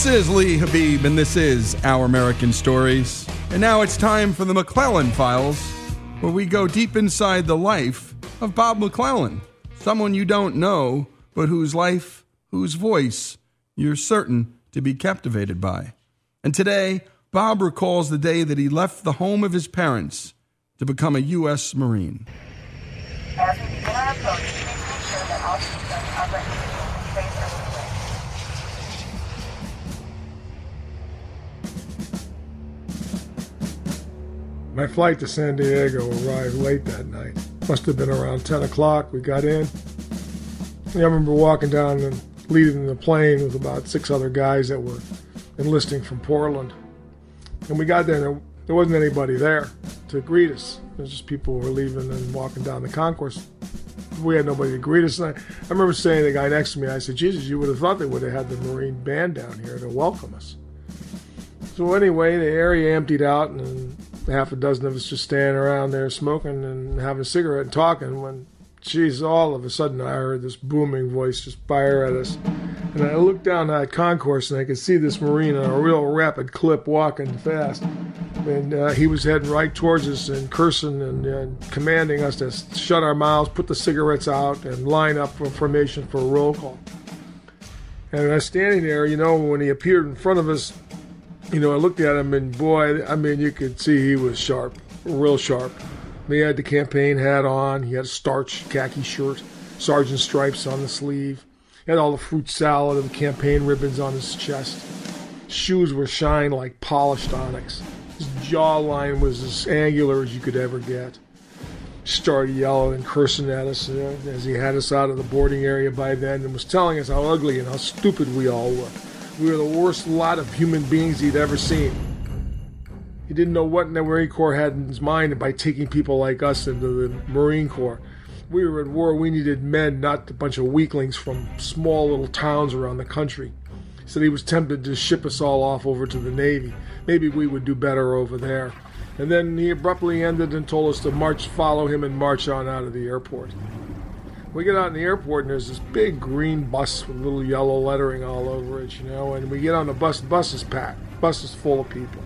This is Lee Habib, and this is Our American Stories. And now it's time for the McClellan Files, where we go deep inside the life of Bob McClellan, someone you don't know, but whose life, whose voice you're certain to be captivated by. And today, Bob recalls the day that he left the home of his parents to become a U.S. Marine. My flight to San Diego arrived late that night. Must have been around 10 o'clock. We got in. I remember walking down and leaving the plane with about six other guys that were enlisting from Portland. And we got there, and there wasn't anybody there to greet us. It was just people were leaving and walking down the concourse. We had nobody to greet us. And I, I remember saying to the guy next to me, I said, Jesus, you would have thought they would have had the Marine band down here to welcome us. So anyway, the area emptied out, and half a dozen of us just standing around there smoking and having a cigarette and talking. When, geez, all of a sudden I heard this booming voice just fire at us, and I looked down that concourse and I could see this Marine on a real rapid clip walking fast, and uh, he was heading right towards us and cursing and uh, commanding us to shut our mouths, put the cigarettes out, and line up for formation for a roll call. And I was standing there, you know, when he appeared in front of us, you know, I looked at him and boy, I mean, you could see he was sharp, real sharp. He had the campaign hat on. He had a starch khaki shirt, sergeant stripes on the sleeve. He had all the fruit salad and campaign ribbons on his chest. Shoes were shined like polished onyx. His jawline was as angular as you could ever get. Started yelling and cursing at us uh, as he had us out of the boarding area by then and was telling us how ugly and how stupid we all were. We were the worst lot of human beings he'd ever seen. He didn't know what the Marine Corps had in his mind by taking people like us into the Marine Corps. We were at war. We needed men, not a bunch of weaklings from small little towns around the country. He said he was tempted to ship us all off over to the Navy. Maybe we would do better over there. And then he abruptly ended and told us to march, follow him, and march on out of the airport. We get out in the airport and there's this big green bus with little yellow lettering all over it, you know. And we get on the bus. The bus is packed. The bus is full of people.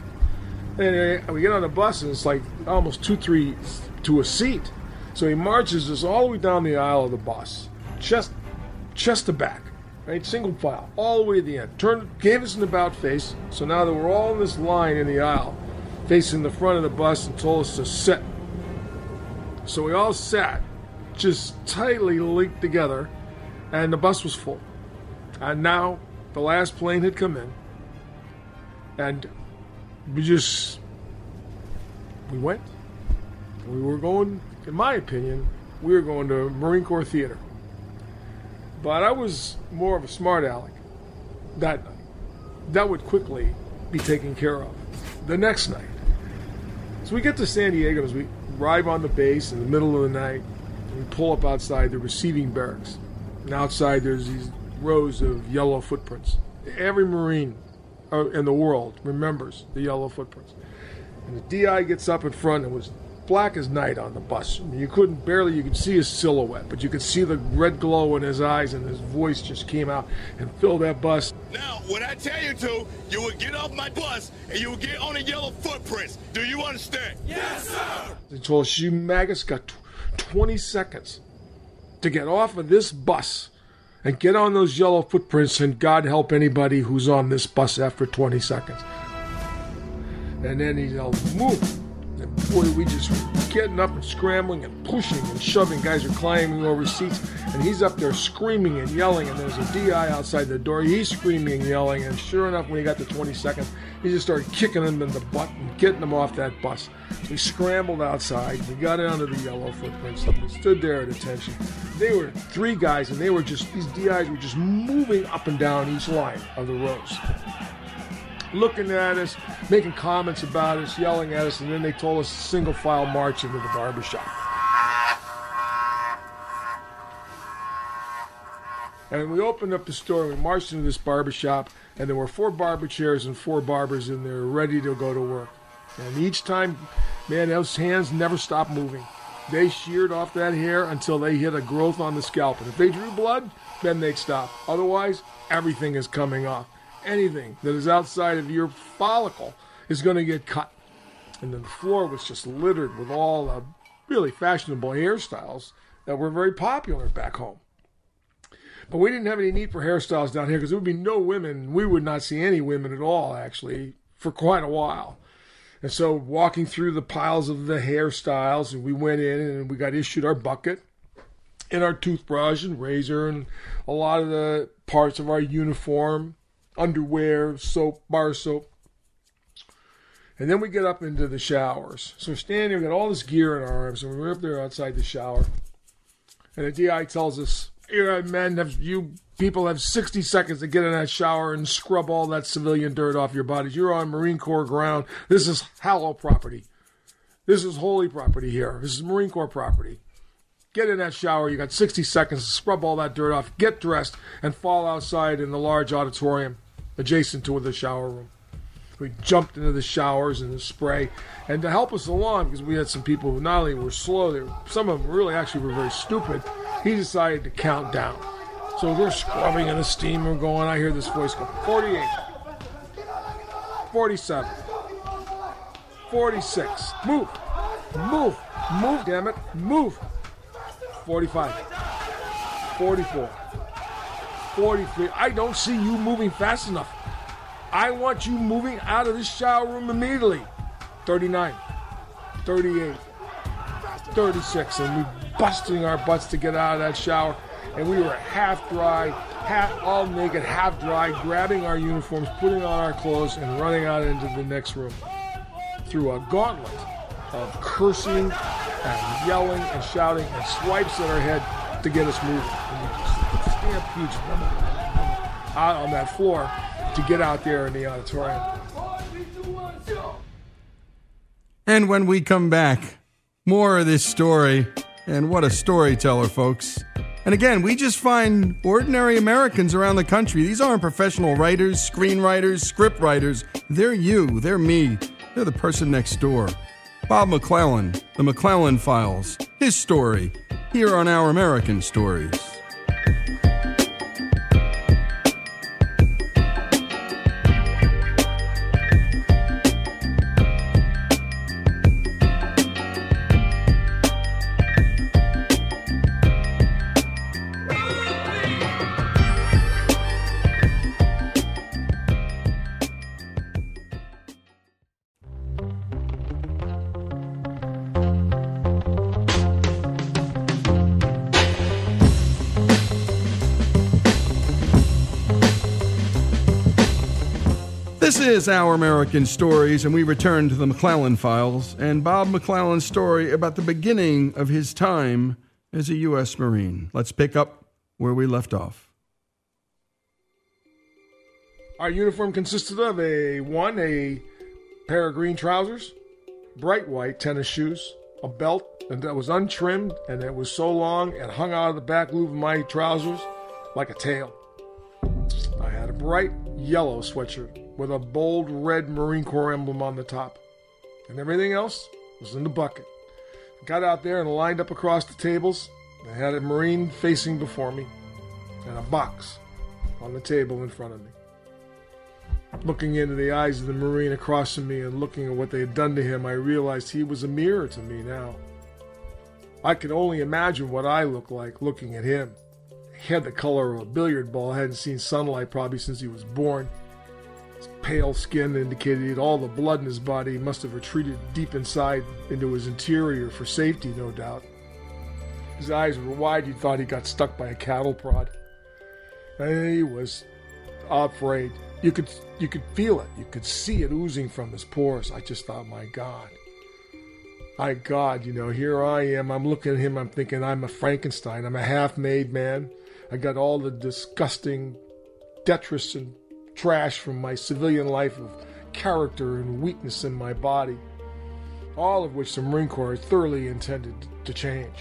And uh, we get on the bus and it's like almost two, three to a seat. So he marches us all the way down the aisle of the bus, chest, chest to back, right, single file, all the way to the end. Turned, gave us an about face. So now that we're all in this line in the aisle, facing the front of the bus, and told us to sit. So we all sat, just tightly linked together, and the bus was full. And now the last plane had come in, and we just we went. We were going, in my opinion, we were going to Marine Corps Theater. But I was more of a smart aleck that night. That would quickly be taken care of the next night. So we get to San Diego as we arrive on the base in the middle of the night. And we pull up outside the receiving barracks. And outside there's these rows of yellow footprints. Every Marine uh, in the world remembers the yellow footprints. And the DI gets up in front and was black as night on the bus. I mean, you couldn't barely you could see his silhouette, but you could see the red glow in his eyes, and his voice just came out and filled that bus. Now, when I tell you to, you will get off my bus and you will get on the yellow footprints. Do you understand? Yes, sir. They told us, you maggots got tw- 20 seconds to get off of this bus and get on those yellow footprints, and God help anybody who's on this bus after 20 seconds. And then he'll move. Boy, we just getting up and scrambling and pushing and shoving. Guys are climbing over seats, and he's up there screaming and yelling. And there's a DI outside the door. He's screaming and yelling. And sure enough, when he got to 20 seconds, he just started kicking him in the butt and getting him off that bus. We scrambled outside. We got under the yellow footprints. We stood there at attention. They were three guys, and they were just these DIs were just moving up and down each line of the rows looking at us, making comments about us, yelling at us, and then they told us single file march into the barbershop. And we opened up the store, and we marched into this barbershop, and there were four barber chairs and four barbers in there ready to go to work. And each time, man, those hands never stopped moving. They sheared off that hair until they hit a growth on the scalp. And if they drew blood, then they'd stop. Otherwise, everything is coming off. Anything that is outside of your follicle is going to get cut. And then the floor was just littered with all the really fashionable hairstyles that were very popular back home. But we didn't have any need for hairstyles down here because there would be no women. We would not see any women at all, actually, for quite a while. And so, walking through the piles of the hairstyles, and we went in and we got issued our bucket and our toothbrush and razor and a lot of the parts of our uniform, underwear, soap, bar soap. And then we get up into the showers. So we're standing, we got all this gear in our arms, and we're up there outside the shower. And the DI tells us, you men have you people have 60 seconds to get in that shower and scrub all that civilian dirt off your bodies. You're on Marine Corps ground. This is hallow property. This is holy property here. This is Marine Corps property. Get in that shower. You got 60 seconds to scrub all that dirt off, get dressed, and fall outside in the large auditorium adjacent to the shower room. We jumped into the showers and the spray. And to help us along, because we had some people who not only were slow, they were, some of them really actually were very stupid, he decided to count down. So we're scrubbing in the steam, going, I hear this voice go 48, 47, 46, move, move, move, damn it, move. 45, 44, 43. I don't see you moving fast enough. I want you moving out of this shower room immediately. 39, 38, 36, and we busting our butts to get out of that shower. And we were half dry, half all naked, half dry, grabbing our uniforms, putting on our clothes, and running out into the next room through a gauntlet of cursing and yelling and shouting and swipes at our head to get us moving. We just out on that floor to get out there in the auditorium. And when we come back, more of this story. And what a storyteller, folks. And again, we just find ordinary Americans around the country. These aren't professional writers, screenwriters, script writers. They're you, they're me, they're the person next door. Bob McClellan, The McClellan Files, his story, here on Our American Stories. This is Our American Stories, and we return to the McClellan Files and Bob McClellan's story about the beginning of his time as a U.S. Marine. Let's pick up where we left off. Our uniform consisted of a one, a pair of green trousers, bright white tennis shoes, a belt that was untrimmed and it was so long and hung out of the back loop of my trousers like a tail. I had a bright yellow sweatshirt with a bold red Marine Corps emblem on the top. And everything else was in the bucket. I got out there and lined up across the tables. I had a Marine facing before me and a box on the table in front of me. Looking into the eyes of the Marine across from me and looking at what they had done to him, I realized he was a mirror to me now. I could only imagine what I looked like looking at him. He had the color of a billiard ball, hadn't seen sunlight probably since he was born. Pale skin indicated all the blood in his body must have retreated deep inside into his interior for safety, no doubt. His eyes were wide, you thought he got stuck by a cattle prod. He was afraid. You could you could feel it. You could see it oozing from his pores. I just thought, my God. My God, you know, here I am. I'm looking at him. I'm thinking I'm a Frankenstein. I'm a half-made man. I got all the disgusting detritus and trash from my civilian life of character and weakness in my body, all of which the Marine Corps thoroughly intended to change.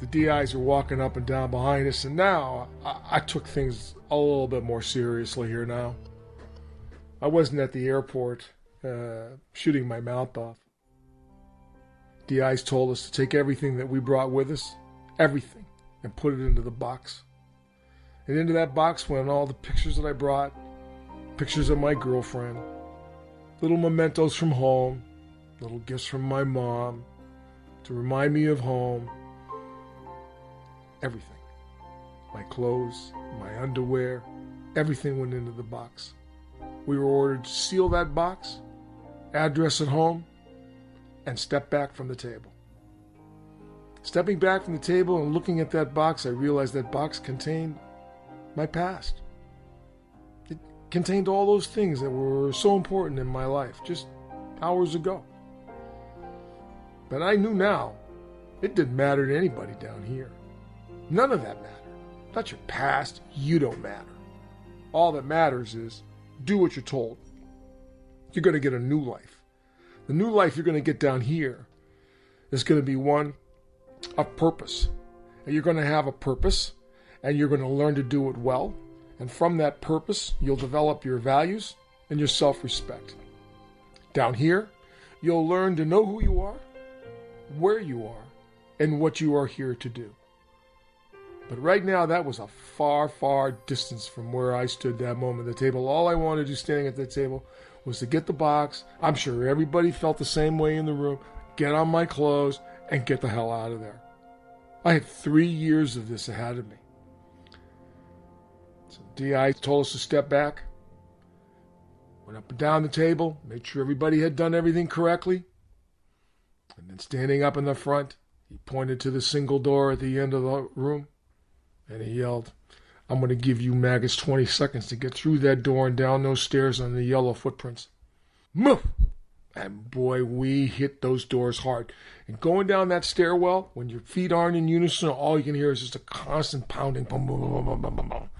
The DIs were walking up and down behind us, and now I, I took things a little bit more seriously here now. I wasn't at the airport uh, shooting my mouth off. DIs told us to take everything that we brought with us, everything, and put it into the box. And into that box went all the pictures that I brought, pictures of my girlfriend, little mementos from home, little gifts from my mom to remind me of home. Everything. My clothes, my underwear, everything went into the box. We were ordered to seal that box, address at home, and step back from the table. Stepping back from the table and looking at that box, I realized that box contained my past. Contained all those things that were so important in my life just hours ago. But I knew now it didn't matter to anybody down here. None of that mattered. Not your past, you don't matter. All that matters is do what you're told. You're going to get a new life. The new life you're going to get down here is going to be one of purpose. And you're going to have a purpose and you're going to learn to do it well. And from that purpose, you'll develop your values and your self respect. Down here, you'll learn to know who you are, where you are, and what you are here to do. But right now, that was a far, far distance from where I stood that moment at the table. All I wanted to do standing at the table was to get the box. I'm sure everybody felt the same way in the room. Get on my clothes and get the hell out of there. I had three years of this ahead of me. DI told us to step back. Went up and down the table, made sure everybody had done everything correctly. And then standing up in the front, he pointed to the single door at the end of the room and he yelled, I'm going to give you maggots 20 seconds to get through that door and down those stairs on the yellow footprints. Move! And boy, we hit those doors hard. And going down that stairwell, when your feet aren't in unison, all you can hear is just a constant pounding. Boom, boom, boom, boom, boom, boom, boom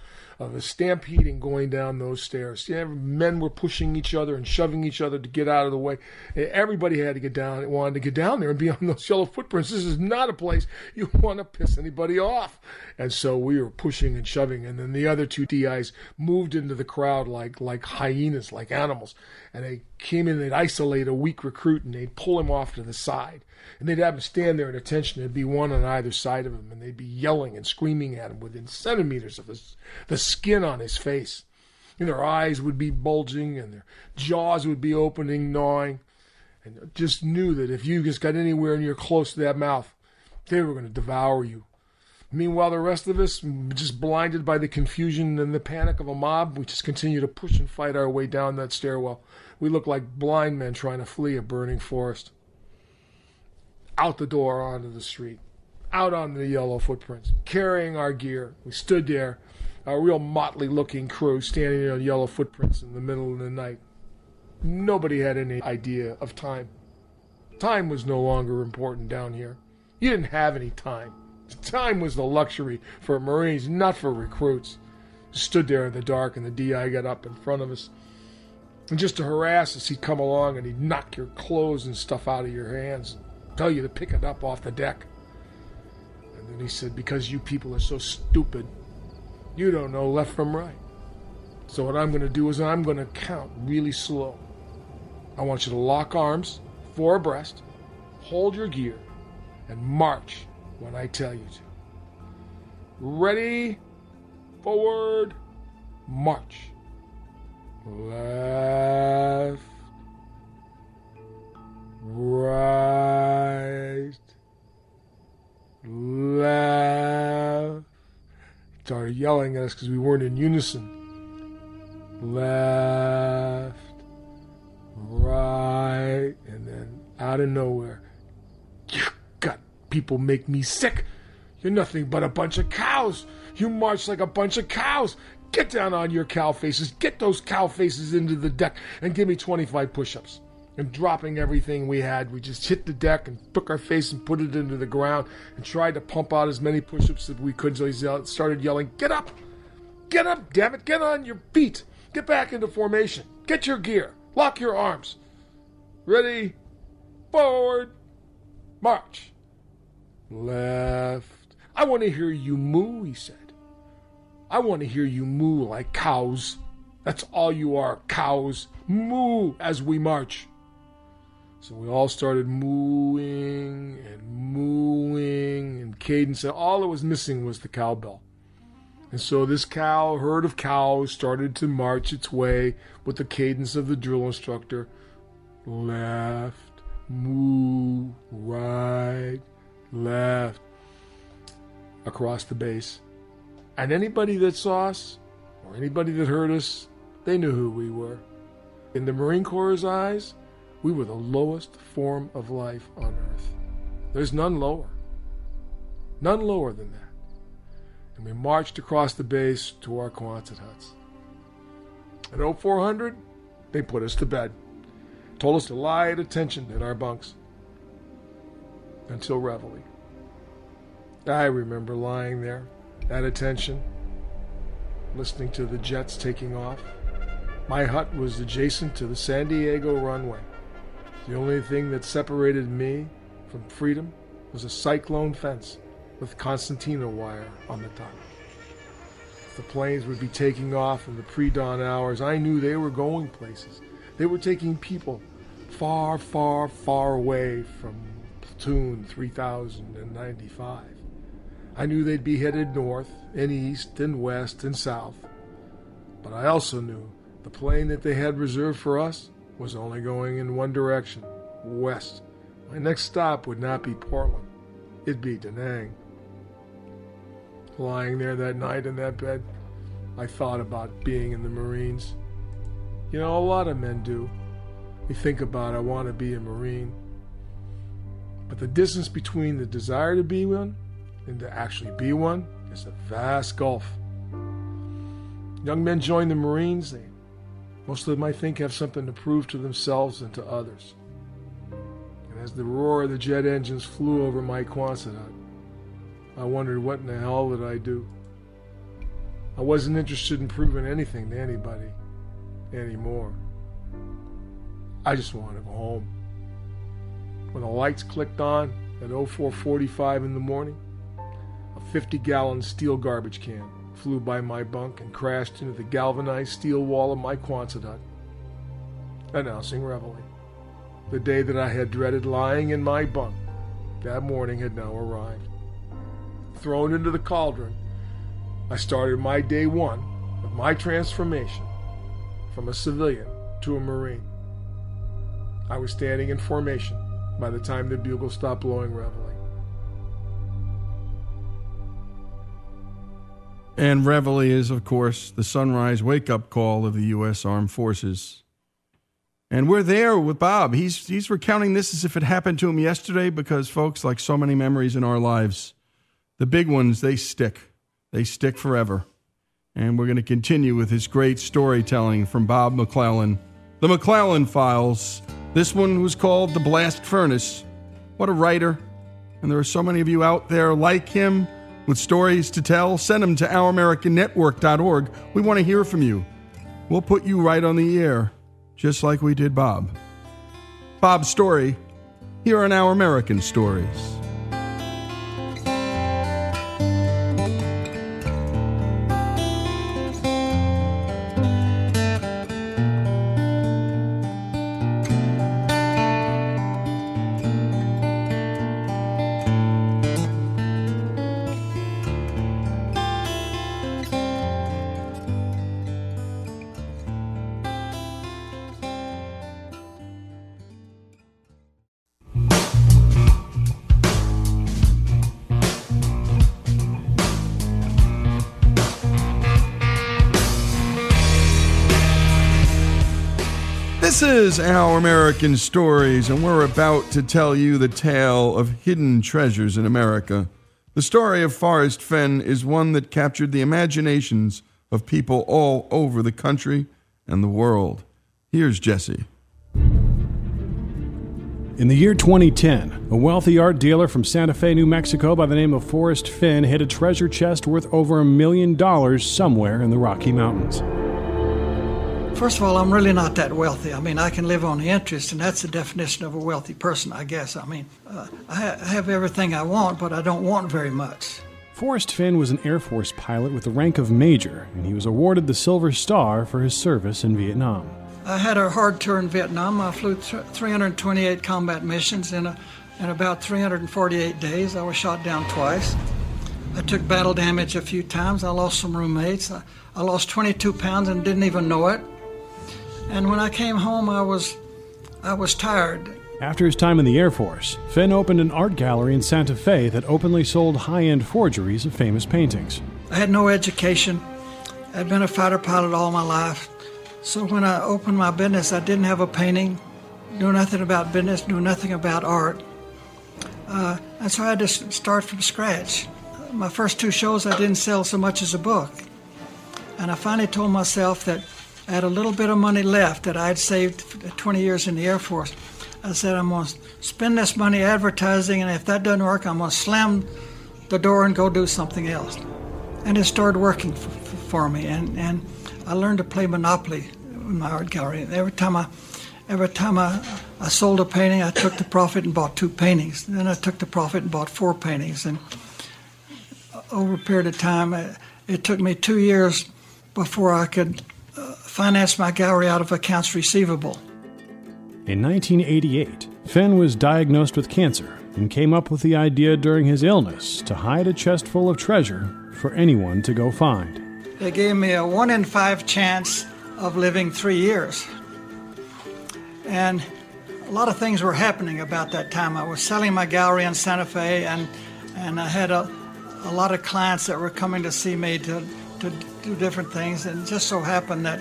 Uh, of a stampeding going down those stairs. Yeah, men were pushing each other and shoving each other to get out of the way. Everybody had to get down, wanted to get down there and be on those yellow footprints. This is not a place you want to piss anybody off. And so we were pushing and shoving, and then the other two DIs moved into the crowd like like hyenas, like animals, and they came in, they'd isolate a weak recruit and they'd pull him off to the side. And they'd have him stand there at attention. There'd be one on either side of him, and they'd be yelling and screaming at him within centimeters of his, the skin on his face. And their eyes would be bulging and their jaws would be opening, gnawing. And just knew that if you just got anywhere near close to that mouth, they were going to devour you. Meanwhile, the rest of us, just blinded by the confusion and the panic of a mob, we just continue to push and fight our way down that stairwell. We look like blind men trying to flee a burning forest. Out the door onto the street, out on the yellow footprints, carrying our gear. We stood there, a real motley looking crew standing on yellow footprints in the middle of the night. Nobody had any idea of time. Time was no longer important down here. You didn't have any time. Time was the luxury for Marines, not for recruits. Stood there in the dark, and the DI got up in front of us. And just to harass us, he'd come along and he'd knock your clothes and stuff out of your hands, tell you to pick it up off the deck. And then he said, Because you people are so stupid, you don't know left from right. So what I'm going to do is I'm going to count really slow. I want you to lock arms, four abreast, hold your gear, and march when I tell you to. Ready, forward, march. Left, right, left. Started yelling at us because we weren't in unison. Left, right, and then out of nowhere, you got people make me sick. You're nothing but a bunch of cows. You march like a bunch of cows. Get down on your cow faces. Get those cow faces into the deck and give me 25 push ups. And dropping everything we had, we just hit the deck and took our face and put it into the ground and tried to pump out as many push ups as we could. So he started yelling, Get up! Get up, damn it! Get on your feet! Get back into formation! Get your gear! Lock your arms! Ready? Forward! March! Left. I want to hear you moo, he said. I want to hear you moo like cows. That's all you are, cows. Moo as we march. So we all started mooing and mooing and cadence. and All it was missing was the cowbell. And so this cow, herd of cows, started to march its way with the cadence of the drill instructor left, moo, right, left, across the base. And anybody that saw us, or anybody that heard us, they knew who we were. In the Marine Corps' eyes, we were the lowest form of life on earth. There's none lower. None lower than that. And we marched across the base to our Quonset huts. At 0400, they put us to bed. Told us to lie at attention in our bunks until Reveille. I remember lying there at attention, listening to the jets taking off. My hut was adjacent to the San Diego runway. The only thing that separated me from freedom was a cyclone fence with concertina wire on the top. The planes would be taking off in the pre dawn hours. I knew they were going places. They were taking people far, far, far away from platoon 3095. I knew they'd be headed north and east and west and south. But I also knew the plane that they had reserved for us was only going in one direction west. My next stop would not be Portland, it'd be Da Nang. Lying there that night in that bed, I thought about being in the Marines. You know, a lot of men do. We think about, I want to be a Marine. But the distance between the desire to be one and to actually be one is a vast gulf. Young men join the Marines, they, most of them, I think, have something to prove to themselves and to others. And as the roar of the jet engines flew over my Quonset I wondered what in the hell did I do? I wasn't interested in proving anything to anybody anymore. I just wanted to go home. When the lights clicked on at 0445 in the morning, a 50 gallon steel garbage can flew by my bunk and crashed into the galvanized steel wall of my Quonset announcing Reveille. The day that I had dreaded lying in my bunk that morning had now arrived thrown into the cauldron, I started my day one of my transformation from a civilian to a Marine. I was standing in formation by the time the bugle stopped blowing Reveille. And Reveille is, of course, the sunrise wake up call of the U.S. Armed Forces. And we're there with Bob. He's, he's recounting this as if it happened to him yesterday because, folks, like so many memories in our lives, the big ones, they stick. They stick forever. And we're going to continue with his great storytelling from Bob McClellan. The McClellan Files. This one was called The Blast Furnace. What a writer. And there are so many of you out there like him with stories to tell. Send them to ouramericannetwork.org. We want to hear from you. We'll put you right on the air, just like we did Bob. Bob's story here on Our American Stories. Is Our American Stories, and we're about to tell you the tale of hidden treasures in America. The story of Forrest Fenn is one that captured the imaginations of people all over the country and the world. Here's Jesse. In the year 2010, a wealthy art dealer from Santa Fe, New Mexico by the name of Forrest Fenn, hid a treasure chest worth over a million dollars somewhere in the Rocky Mountains. First of all, I'm really not that wealthy. I mean, I can live on the interest, and that's the definition of a wealthy person, I guess. I mean, uh, I, ha- I have everything I want, but I don't want very much. Forrest Fenn was an Air Force pilot with the rank of Major, and he was awarded the Silver Star for his service in Vietnam. I had a hard tour in Vietnam. I flew th- 328 combat missions in, a, in about 348 days. I was shot down twice. I took battle damage a few times. I lost some roommates. I, I lost 22 pounds and didn't even know it. And when I came home, I was, I was tired. After his time in the Air Force, Fenn opened an art gallery in Santa Fe that openly sold high end forgeries of famous paintings. I had no education. I'd been a fighter pilot all my life. So when I opened my business, I didn't have a painting, knew nothing about business, knew nothing about art. Uh, and so I had to start from scratch. My first two shows, I didn't sell so much as a book. And I finally told myself that I had a little bit of money left that I'd saved 20 years in the Air Force. I said, I'm going to spend this money advertising, and if that doesn't work, I'm going to slam the door and go do something else. And it started working for, for me, and, and I learned to play Monopoly in my art gallery. Every time I, every time I, I sold a painting, I took the profit and bought two paintings. Then I took the profit and bought four paintings. And over a period of time, it, it took me two years before I could uh, finance my gallery out of accounts receivable. In 1988, Fenn was diagnosed with cancer and came up with the idea during his illness to hide a chest full of treasure for anyone to go find. They gave me a one in five chance of living three years. And a lot of things were happening about that time. I was selling my gallery in Santa Fe, and, and I had a, a lot of clients that were coming to see me to, to do different things. And it just so happened that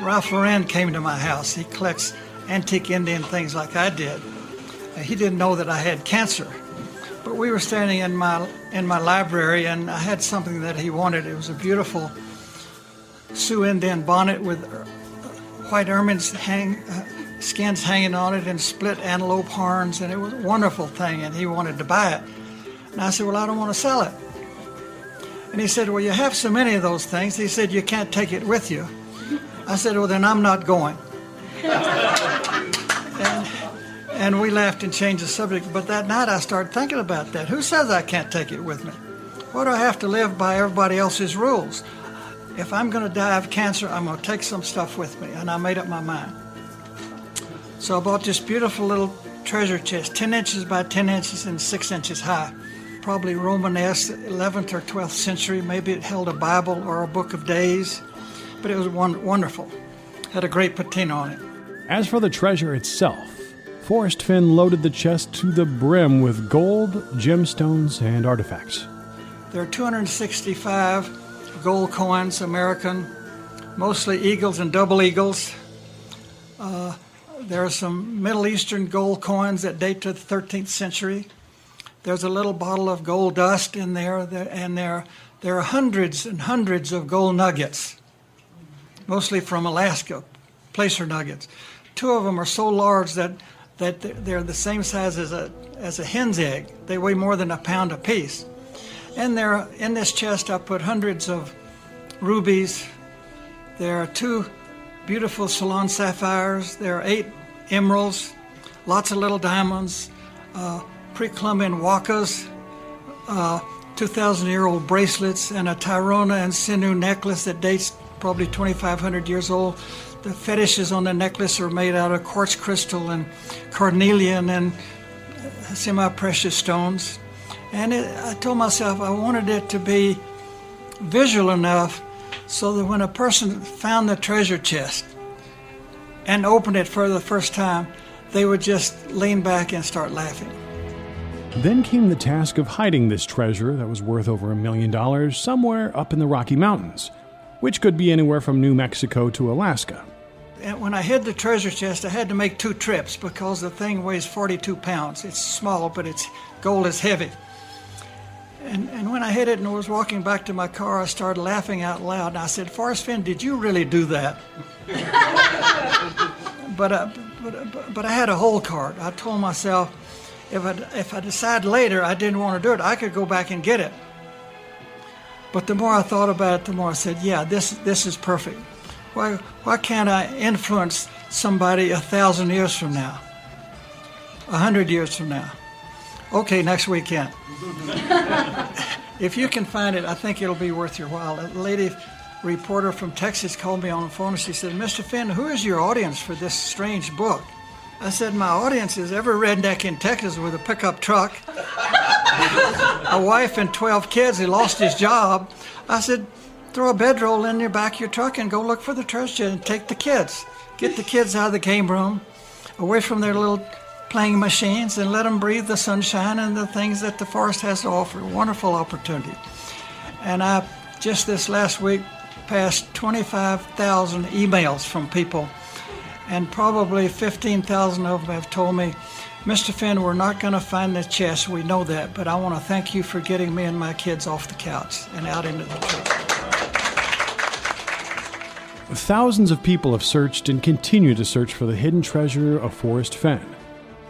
Ralph Lauren came to my house. He collects antique Indian things like I did. He didn't know that I had cancer. But we were standing in my in my library, and I had something that he wanted. It was a beautiful Sioux Indian bonnet with uh, white ermines hang, uh, skins hanging on it, and split antelope horns, and it was a wonderful thing. And he wanted to buy it, and I said, "Well, I don't want to sell it." And he said, "Well, you have so many of those things." He said, "You can't take it with you." I said, "Well, then I'm not going." and, and we laughed and changed the subject. But that night I started thinking about that. Who says I can't take it with me? Why do I have to live by everybody else's rules? If I'm going to die of cancer, I'm going to take some stuff with me. And I made up my mind. So I bought this beautiful little treasure chest, 10 inches by 10 inches and 6 inches high. Probably Romanesque, 11th or 12th century. Maybe it held a Bible or a book of days. But it was wonderful. Had a great patina on it. As for the treasure itself, Forrest Fenn loaded the chest to the brim with gold, gemstones, and artifacts. There are 265 gold coins, American, mostly eagles and double eagles. Uh, there are some Middle Eastern gold coins that date to the 13th century. There's a little bottle of gold dust in there, and there, there are hundreds and hundreds of gold nuggets, mostly from Alaska, placer nuggets. Two of them are so large that, that they're the same size as a, as a hen's egg. They weigh more than a pound apiece. And there, in this chest, I put hundreds of rubies. There are two beautiful Ceylon sapphires. There are eight emeralds, lots of little diamonds, uh, pre-Columbian wakas, uh, 2,000-year-old bracelets, and a Tairona and sinew necklace that dates probably 2,500 years old. The fetishes on the necklace are made out of quartz crystal and carnelian and semi-precious stones. And it, I told myself I wanted it to be visual enough so that when a person found the treasure chest and opened it for the first time, they would just lean back and start laughing. Then came the task of hiding this treasure that was worth over a million dollars somewhere up in the Rocky Mountains, which could be anywhere from New Mexico to Alaska. And when I hid the treasure chest, I had to make two trips because the thing weighs 42 pounds. It's small, but its gold is heavy. And, and when I hid it and was walking back to my car, I started laughing out loud. And I said, Forrest Fenn, did you really do that? but, uh, but, but I had a whole card. I told myself, if I, if I decide later I didn't want to do it, I could go back and get it. But the more I thought about it, the more I said, yeah, this, this is perfect. Why, why can't I influence somebody a thousand years from now, a hundred years from now? Okay, next weekend. if you can find it, I think it'll be worth your while. A lady reporter from Texas called me on the phone and she said, Mr. Fenn, who is your audience for this strange book? I said, My audience is every redneck in Texas with a pickup truck a wife and 12 kids. He lost his job. I said, throw a bedroll in your back of your truck and go look for the treasure and take the kids. Get the kids out of the game room, away from their little playing machines, and let them breathe the sunshine and the things that the forest has to offer. Wonderful opportunity. And I just this last week passed 25,000 emails from people, and probably 15,000 of them have told me, Mr. Fenn, we're not going to find the chest. We know that, but I want to thank you for getting me and my kids off the couch and out into the truth. Thousands of people have searched and continue to search for the hidden treasure of Forrest Fenn,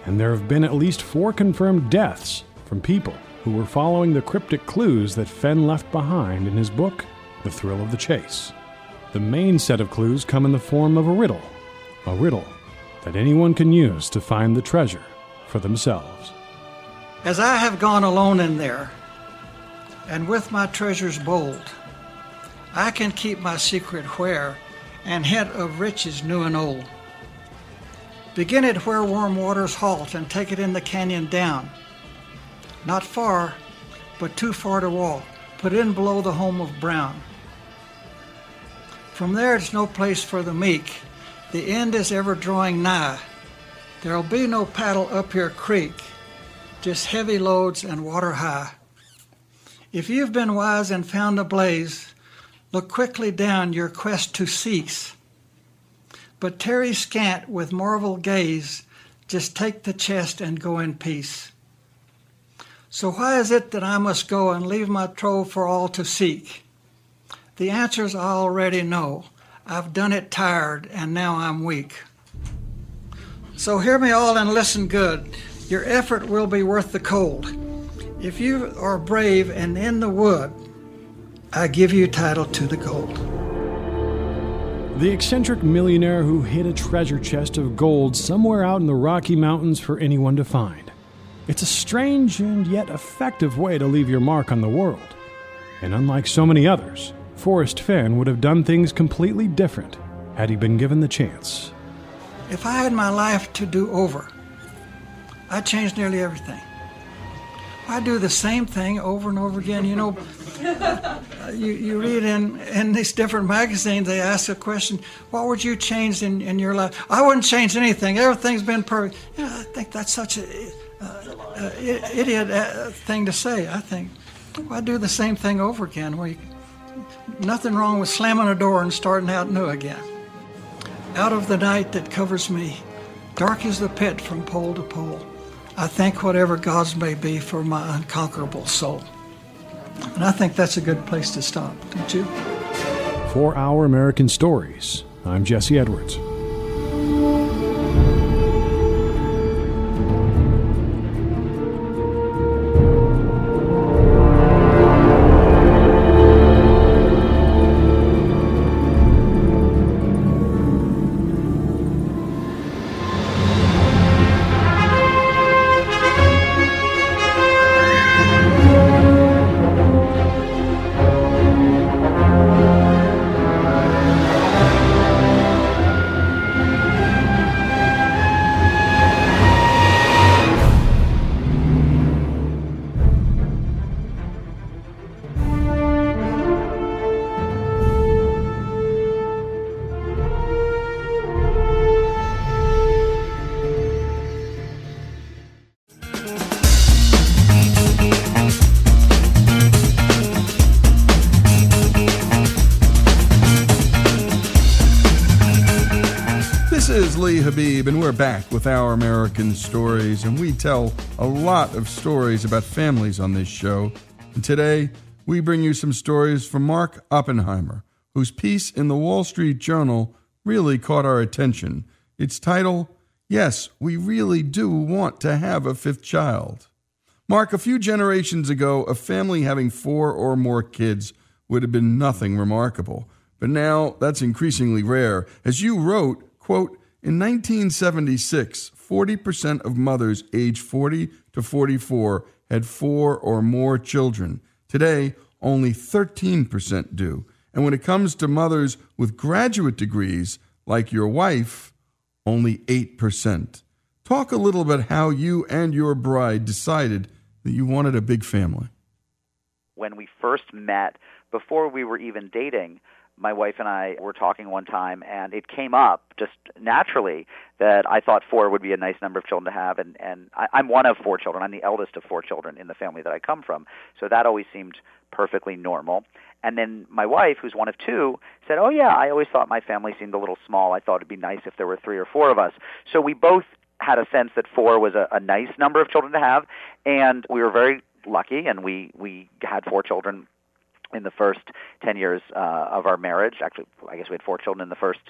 and there have been at least four confirmed deaths from people who were following the cryptic clues that Fenn left behind in his book, The Thrill of the Chase. The main set of clues come in the form of a riddle, a riddle that anyone can use to find the treasure for themselves. As I have gone alone in there, and with my treasures bold, I can keep my secret where, and hint of riches new and old. Begin it where warm waters halt, and take it in the canyon down. Not far, but too far to walk. Put in below the home of Brown. From there, it's no place for the meek. The end is ever drawing nigh. There'll be no paddle up your creek, just heavy loads and water high. If you've been wise and found a blaze, look quickly down your quest to cease. But tarry scant with marvel gaze, just take the chest and go in peace. So why is it that I must go and leave my trove for all to seek? The answers I already know. I've done it tired, and now I'm weak. So hear me all and listen good. Your effort will be worth the cold. If you are brave and in the wood, I give you title to the gold. The eccentric millionaire who hid a treasure chest of gold somewhere out in the Rocky Mountains for anyone to find. It's a strange and yet effective way to leave your mark on the world. And unlike so many others, Forrest Fenn would have done things completely different had he been given the chance. If I had my life to do over, I'd change nearly everything. I do the same thing over and over again. You know, you, you read in, in these different magazines, they ask a question, what would you change in, in your life? I wouldn't change anything. Everything's been perfect. Yeah, I think that's such a uh, uh, idiot uh, thing to say, I think. Well, I do the same thing over again. You, nothing wrong with slamming a door and starting out new again. Out of the night that covers me, dark is the pit from pole to pole. I thank whatever gods may be for my unconquerable soul. And I think that's a good place to stop, don't you? For Our American Stories, I'm Jesse Edwards. With our American stories. And we tell a lot of stories about families on this show. And today, we bring you some stories from Mark Oppenheimer, whose piece in the Wall Street Journal really caught our attention. Its title, Yes, We Really Do Want to Have a Fifth Child. Mark, a few generations ago, a family having four or more kids would have been nothing remarkable. But now that's increasingly rare. As you wrote, quote, in 1976, 40% of mothers aged 40 to 44 had four or more children. Today, only 13% do. And when it comes to mothers with graduate degrees, like your wife, only 8%. Talk a little about how you and your bride decided that you wanted a big family? When we first met, before we were even dating, my wife and I were talking one time, and it came up just naturally that I thought four would be a nice number of children to have, and and I, I'm one of four children. I'm the eldest of four children in the family that I come from, so that always seemed perfectly normal. And then my wife, who's one of two, said, "Oh yeah, I always thought my family seemed a little small. I thought it'd be nice if there were three or four of us." So we both had a sense that four was a, a nice number of children to have, and we were very lucky, and we we had four children in the first 10 years uh, of our marriage. Actually, I guess we had four children in the first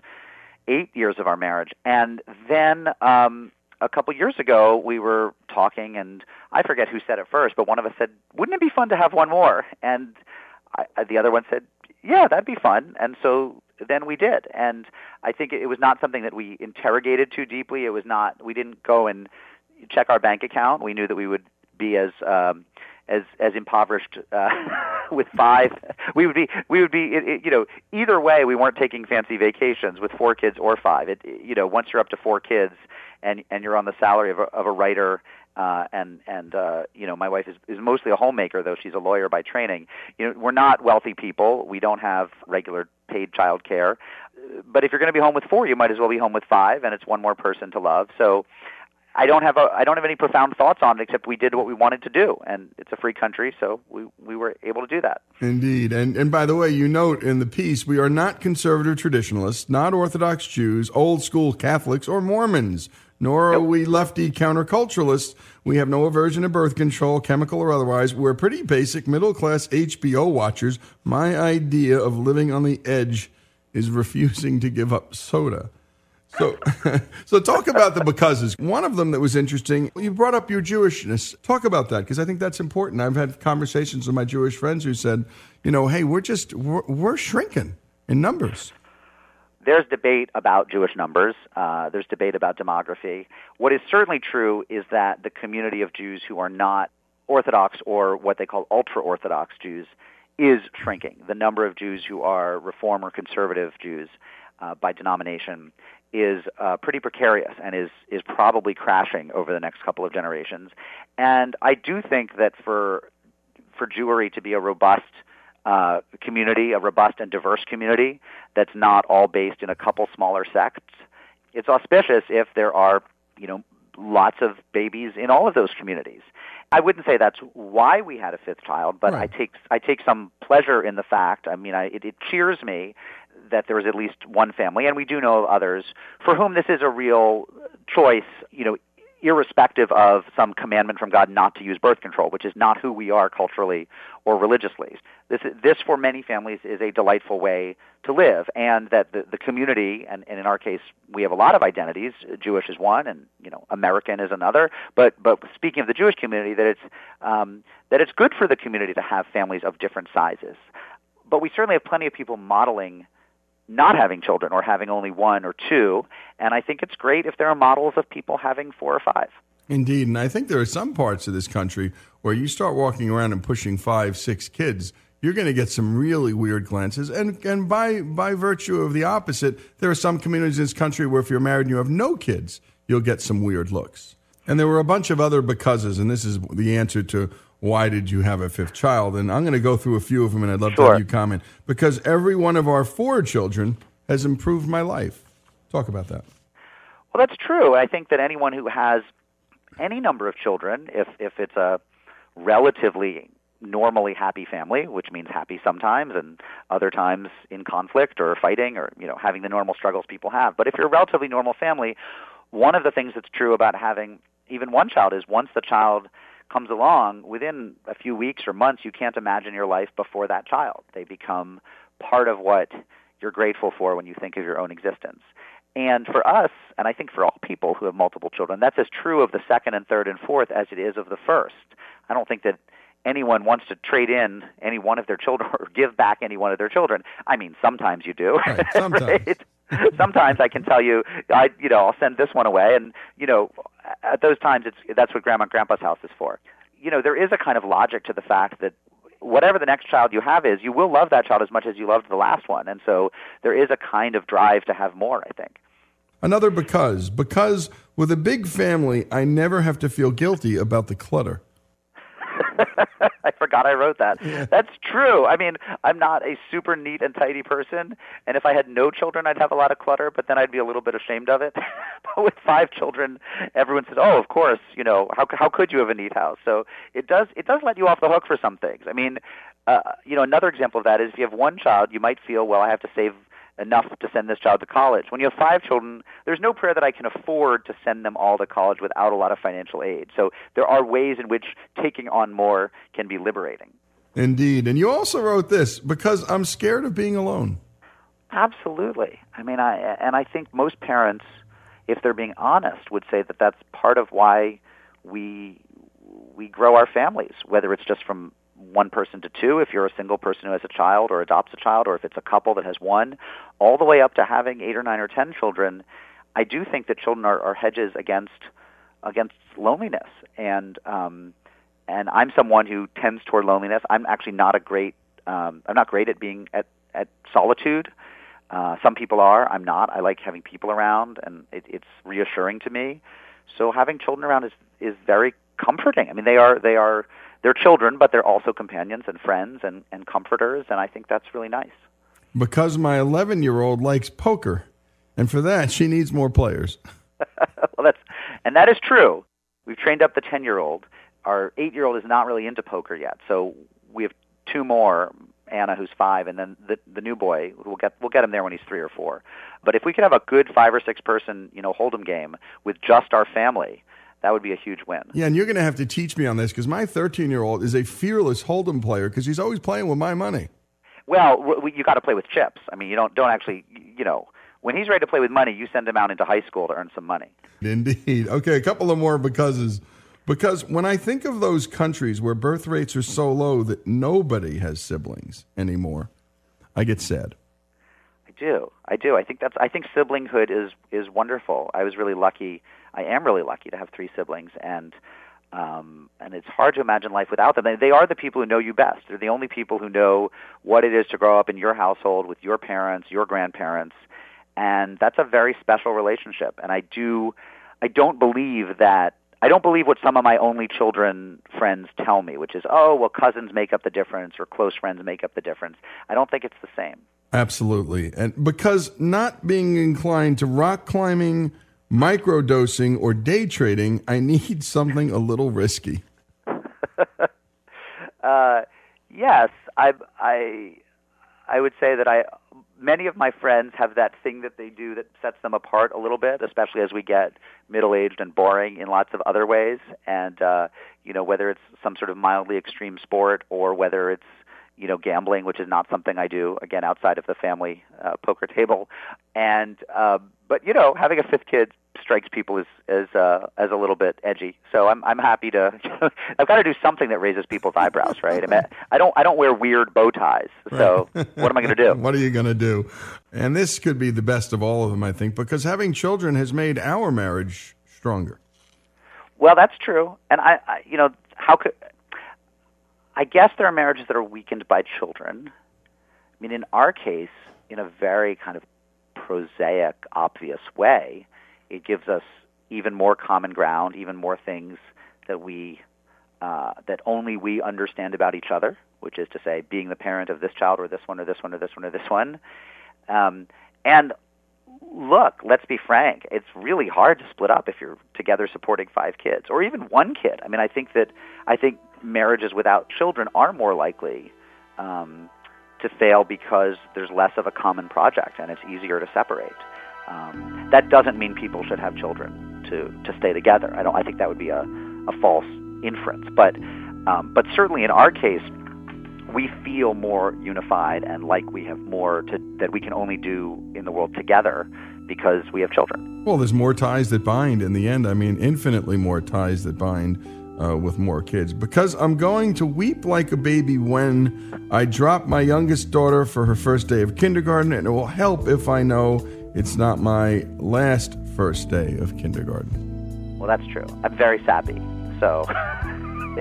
eight years of our marriage. And then um, a couple years ago, we were talking, and I forget who said it first, but one of us said, Wouldn't it be fun to have one more? And I, the other one said, Yeah, that'd be fun. And so then we did. And I think it was not something that we interrogated too deeply. It was not, we didn't go and check our bank account. We knew that we would be as um, as as impoverished uh, with five. We would be we would be it, it, you know either way we weren't taking fancy vacations with four kids or five. It you know once you're up to four kids and and you're on the salary of a, of a writer. Uh, and and uh, you know my wife is, is mostly a homemaker though she's a lawyer by training. You know we're not wealthy people. We don't have regular paid child care. But if you're going to be home with four, you might as well be home with five, and it's one more person to love. So I don't have a I don't have any profound thoughts on it except we did what we wanted to do, and it's a free country, so we we were able to do that. Indeed, and and by the way, you note in the piece we are not conservative traditionalists, not Orthodox Jews, old school Catholics, or Mormons, nor are we lefty counterculturalists. We have no aversion to birth control, chemical or otherwise. We're pretty basic middle class HBO watchers. My idea of living on the edge is refusing to give up soda. So, so talk about the becauses. One of them that was interesting, you brought up your Jewishness. Talk about that because I think that's important. I've had conversations with my Jewish friends who said, you know, hey, we're just we're, we're shrinking in numbers. There's debate about Jewish numbers. Uh, there's debate about demography. What is certainly true is that the community of Jews who are not Orthodox or what they call ultra Orthodox Jews is shrinking. The number of Jews who are Reform or conservative Jews uh, by denomination is uh, pretty precarious and is is probably crashing over the next couple of generations. And I do think that for for Jewry to be a robust uh, community, a robust and diverse community that's not all based in a couple smaller sects, it's auspicious if there are you know lots of babies in all of those communities. I wouldn't say that's why we had a fifth child, but right. I take I take some pleasure in the fact. I mean, I, it, it cheers me that there is at least one family, and we do know of others for whom this is a real choice. You know, irrespective of some commandment from God not to use birth control, which is not who we are culturally or religiously. This, this for many families, is a delightful way to live, and that the, the community, and, and in our case, we have a lot of identities. Jewish is one, and you know, American is another. But but speaking of the Jewish community, that it's um, that it's good for the community to have families of different sizes. But we certainly have plenty of people modeling not having children or having only one or two. And I think it's great if there are models of people having four or five. Indeed. And I think there are some parts of this country where you start walking around and pushing five, six kids, you're going to get some really weird glances. And, and by, by virtue of the opposite, there are some communities in this country where if you're married and you have no kids, you'll get some weird looks. And there were a bunch of other becauses, and this is the answer to why did you have a fifth child? And I'm going to go through a few of them, and I'd love sure. to have you comment because every one of our four children has improved my life. Talk about that. Well, that's true. I think that anyone who has any number of children, if if it's a relatively normally happy family, which means happy sometimes and other times in conflict or fighting or you know having the normal struggles people have. But if you're a relatively normal family, one of the things that's true about having even one child is once the child comes along, within a few weeks or months, you can't imagine your life before that child. They become part of what you're grateful for when you think of your own existence. And for us, and I think for all people who have multiple children, that's as true of the second and third and fourth as it is of the first. I don't think that anyone wants to trade in any one of their children or give back any one of their children. I mean, sometimes you do. Right, sometimes. right? sometimes I can tell you, I you know, I'll send this one away, and you know, at those times, it's that's what Grandma and Grandpa's house is for. You know, there is a kind of logic to the fact that whatever the next child you have is, you will love that child as much as you loved the last one, and so there is a kind of drive to have more. I think. Another because because with a big family, I never have to feel guilty about the clutter. I forgot I wrote that. That's true. I mean, I'm not a super neat and tidy person, and if I had no children, I'd have a lot of clutter, but then I'd be a little bit ashamed of it. but with five children, everyone says, "Oh, of course, you know, how how could you have a neat house?" So it does it does let you off the hook for some things. I mean, uh, you know, another example of that is if you have one child, you might feel, well, I have to save enough to send this child to college. When you have five children, there's no prayer that I can afford to send them all to college without a lot of financial aid. So there are ways in which taking on more can be liberating. Indeed. And you also wrote this because I'm scared of being alone. Absolutely. I mean, I and I think most parents, if they're being honest, would say that that's part of why we we grow our families, whether it's just from one person to two if you're a single person who has a child or adopts a child, or if it's a couple that has one, all the way up to having eight or nine or ten children. I do think that children are, are hedges against against loneliness, and um, and I'm someone who tends toward loneliness. I'm actually not a great um, I'm not great at being at at solitude. Uh, some people are. I'm not. I like having people around, and it, it's reassuring to me. So having children around is is very comforting. I mean, they are they are they're children, but they're also companions and friends and, and comforters, and I think that's really nice. Because my 11 year old likes poker, and for that, she needs more players. well, that's, and that is true. We've trained up the 10 year old. Our 8 year old is not really into poker yet, so we have two more. Anna, who's five, and then the the new boy. We'll get we'll get him there when he's three or four. But if we could have a good five or six person, you know, hold'em game with just our family, that would be a huge win. Yeah, and you're going to have to teach me on this because my 13 year old is a fearless Hold'em player because he's always playing with my money. Well, you got to play with chips. I mean, you don't don't actually, you know, when he's ready to play with money, you send him out into high school to earn some money. Indeed. Okay, a couple of more becauses. Because when I think of those countries where birth rates are so low that nobody has siblings anymore, I get sad. I do. I do. I think that's. I think siblinghood is is wonderful. I was really lucky I am really lucky to have three siblings, and um, and it's hard to imagine life without them. They are the people who know you best. They're the only people who know what it is to grow up in your household with your parents, your grandparents, and that's a very special relationship. And I do, I don't believe that. I don't believe what some of my only children friends tell me, which is, oh, well, cousins make up the difference or close friends make up the difference. I don't think it's the same. Absolutely. And because not being inclined to rock climbing, microdosing or day trading, I need something a little risky. uh, yes, I, I, I would say that I. Many of my friends have that thing that they do that sets them apart a little bit, especially as we get middle-aged and boring in lots of other ways. And uh, you know, whether it's some sort of mildly extreme sport or whether it's you know, gambling, which is not something I do again outside of the family uh, poker table. And uh, but you know, having a fifth kid strikes people as as uh, as a little bit edgy. So I'm I'm happy to. I've got to do something that raises people's eyebrows, right? I mean, I don't I don't wear weird bow ties. So right. what am I going to do? what are you going to do? And this could be the best of all of them, I think, because having children has made our marriage stronger. Well, that's true, and I, I you know, how could I guess there are marriages that are weakened by children. I mean, in our case, in a very kind of prosaic, obvious way, it gives us even more common ground, even more things that we uh, that only we understand about each other, which is to say, being the parent of this child or this one or this one or this one or this one. Um, and look, let's be frank, it's really hard to split up if you're together supporting five kids or even one kid. I mean, I think that I think marriages without children are more likely um, to fail because there's less of a common project and it's easier to separate. Um, that doesn't mean people should have children to, to stay together. I don't. I think that would be a, a false inference. But um, but certainly in our case, we feel more unified and like we have more to, that we can only do in the world together because we have children. Well, there's more ties that bind in the end. I mean, infinitely more ties that bind uh, with more kids. Because I'm going to weep like a baby when I drop my youngest daughter for her first day of kindergarten, and it will help if I know it's not my last first day of kindergarten. Well, that's true. I'm very sappy, so.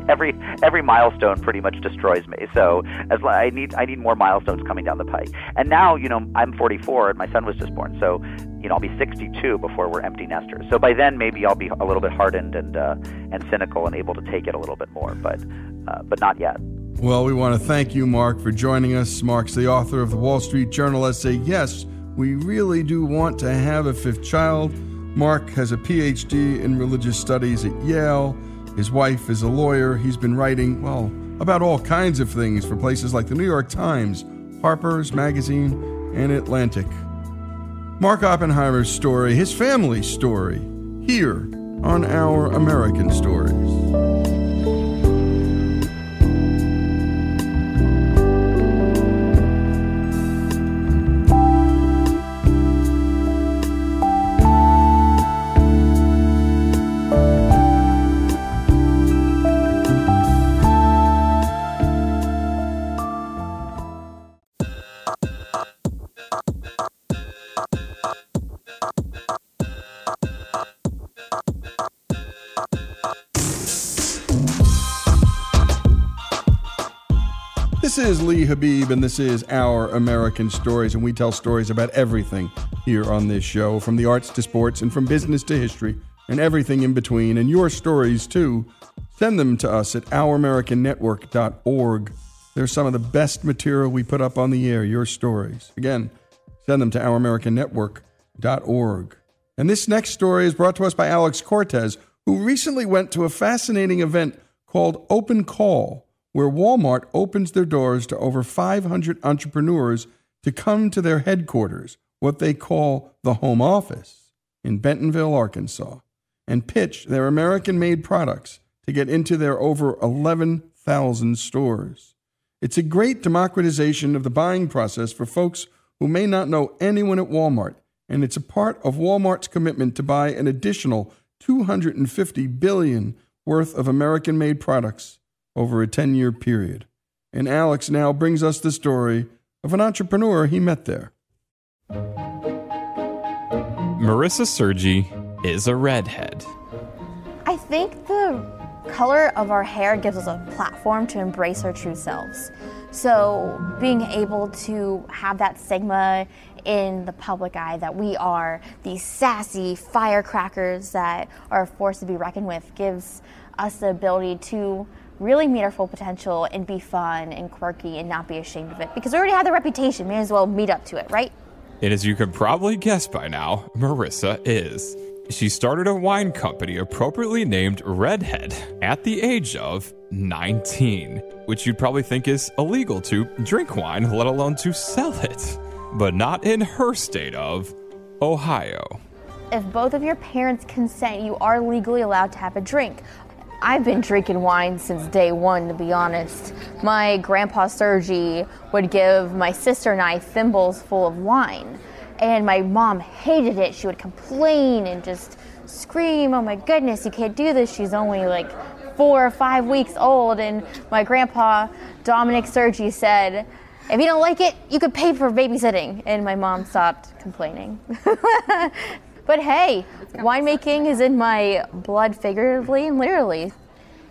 every every milestone pretty much destroys me. So as I need I need more milestones coming down the pike. And now you know I'm 44 and my son was just born. So you know I'll be 62 before we're empty nesters. So by then maybe I'll be a little bit hardened and uh, and cynical and able to take it a little bit more. But uh, but not yet. Well, we want to thank you, Mark, for joining us. Mark's the author of the Wall Street Journal essay, Yes, We Really Do Want to Have a Fifth Child. Mark has a PhD in religious studies at Yale. His wife is a lawyer. He's been writing, well, about all kinds of things for places like the New York Times, Harper's Magazine, and Atlantic. Mark Oppenheimer's story, his family's story, here on Our American Stories. Is Lee Habib, and this is Our American Stories, and we tell stories about everything here on this show from the arts to sports, and from business to history, and everything in between, and your stories too. Send them to us at ouramericannetwork.org. They're some of the best material we put up on the air, your stories. Again, send them to ouramericannetwork.org. And this next story is brought to us by Alex Cortez, who recently went to a fascinating event called Open Call where Walmart opens their doors to over 500 entrepreneurs to come to their headquarters, what they call the home office, in Bentonville, Arkansas, and pitch their American made products to get into their over 11,000 stores. It's a great democratization of the buying process for folks who may not know anyone at Walmart, and it's a part of Walmart's commitment to buy an additional 250 billion worth of American made products over a 10 year period. And Alex now brings us the story of an entrepreneur he met there. Marissa Sergi is a redhead. I think the color of our hair gives us a platform to embrace our true selves. So, being able to have that stigma in the public eye that we are these sassy firecrackers that are a force to be reckoned with gives us the ability to really meet our full potential and be fun and quirky and not be ashamed of it because we already have the reputation. May as well meet up to it, right? And as you could probably guess by now, Marissa is. She started a wine company appropriately named Redhead at the age of 19, which you'd probably think is illegal to drink wine, let alone to sell it. But not in her state of Ohio. If both of your parents consent, you are legally allowed to have a drink. I've been drinking wine since day one, to be honest. My grandpa Sergi would give my sister and I thimbles full of wine, and my mom hated it. She would complain and just scream, Oh my goodness, you can't do this. She's only like four or five weeks old. And my grandpa, Dominic Sergi, said, if you don't like it, you could pay for babysitting. And my mom stopped complaining. But hey, winemaking is in my blood figuratively and literally.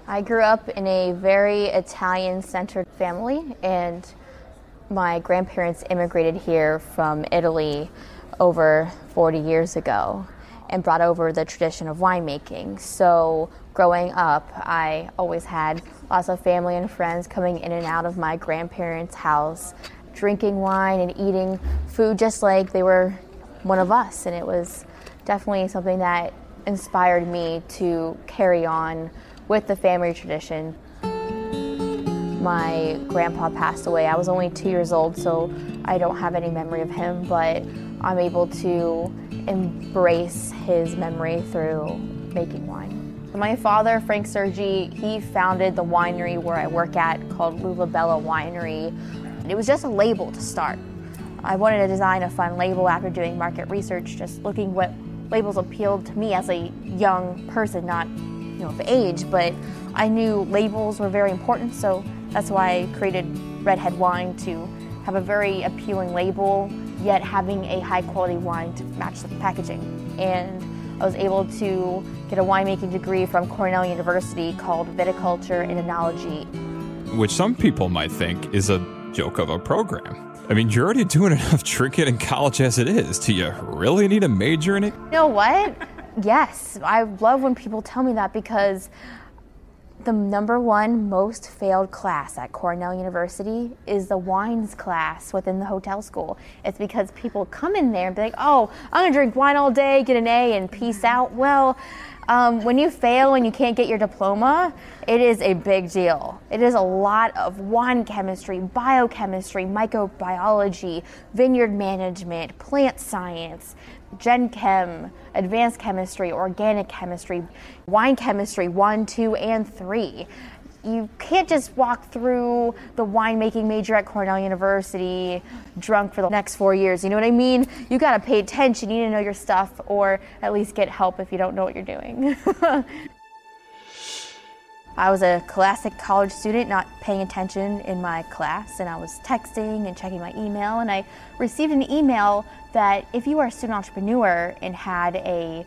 I grew up in a very Italian centered family, and my grandparents immigrated here from Italy over 40 years ago and brought over the tradition of winemaking. So, growing up, I always had lots of family and friends coming in and out of my grandparents' house, drinking wine and eating food just like they were one of us. And it was definitely something that inspired me to carry on with the family tradition. My grandpa passed away. I was only two years old, so I don't have any memory of him, but I'm able to embrace his memory through making wine. My father, Frank Sergi, he founded the winery where I work at called L'uva Bella Winery. It was just a label to start. I wanted to design a fun label after doing market research, just looking what labels appealed to me as a young person, not you know of age, but I knew labels were very important, so that's why I created Redhead Wine to have a very appealing label, yet having a high quality wine to match the packaging. And I was able to get a winemaking degree from Cornell University called Viticulture and Enology. Which some people might think is a joke of a program. I mean, you're already doing enough trinket in college as it is. Do you really need a major in it? You know what? yes, I love when people tell me that because The number one most failed class at Cornell University is the wines class within the hotel school. It's because people come in there and be like, oh, I'm gonna drink wine all day, get an A, and peace out. Well, um, when you fail and you can't get your diploma, it is a big deal. It is a lot of wine chemistry, biochemistry, microbiology, vineyard management, plant science, gen chem, advanced chemistry, organic chemistry, wine chemistry one, two, and three. You can't just walk through the winemaking major at Cornell University drunk for the next four years. You know what I mean? You got to pay attention. You need to know your stuff, or at least get help if you don't know what you're doing. I was a classic college student, not paying attention in my class, and I was texting and checking my email, and I received an email that if you are a student entrepreneur and had a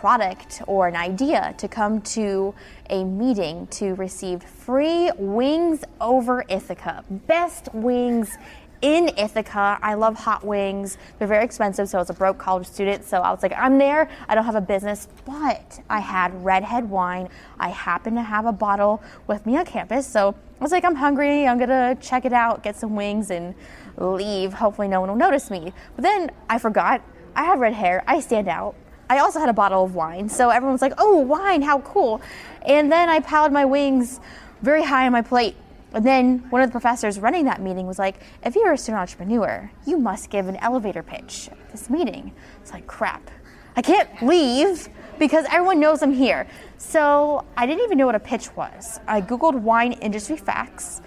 product or an idea to come to a meeting to receive free wings over Ithaca. Best wings in Ithaca. I love hot wings. They're very expensive, so I was a broke college student. So I was like, I'm there. I don't have a business, but I had redhead wine. I happened to have a bottle with me on campus. So I was like, I'm hungry. I'm going to check it out, get some wings, and leave. Hopefully, no one will notice me. But then I forgot. I have red hair. I stand out. I also had a bottle of wine. So everyone's like, oh, wine, how cool. And then I piled my wings very high on my plate. And then one of the professors running that meeting was like, if you're a student entrepreneur, you must give an elevator pitch at this meeting. It's like, crap. I can't leave because everyone knows I'm here. So I didn't even know what a pitch was. I Googled wine industry facts,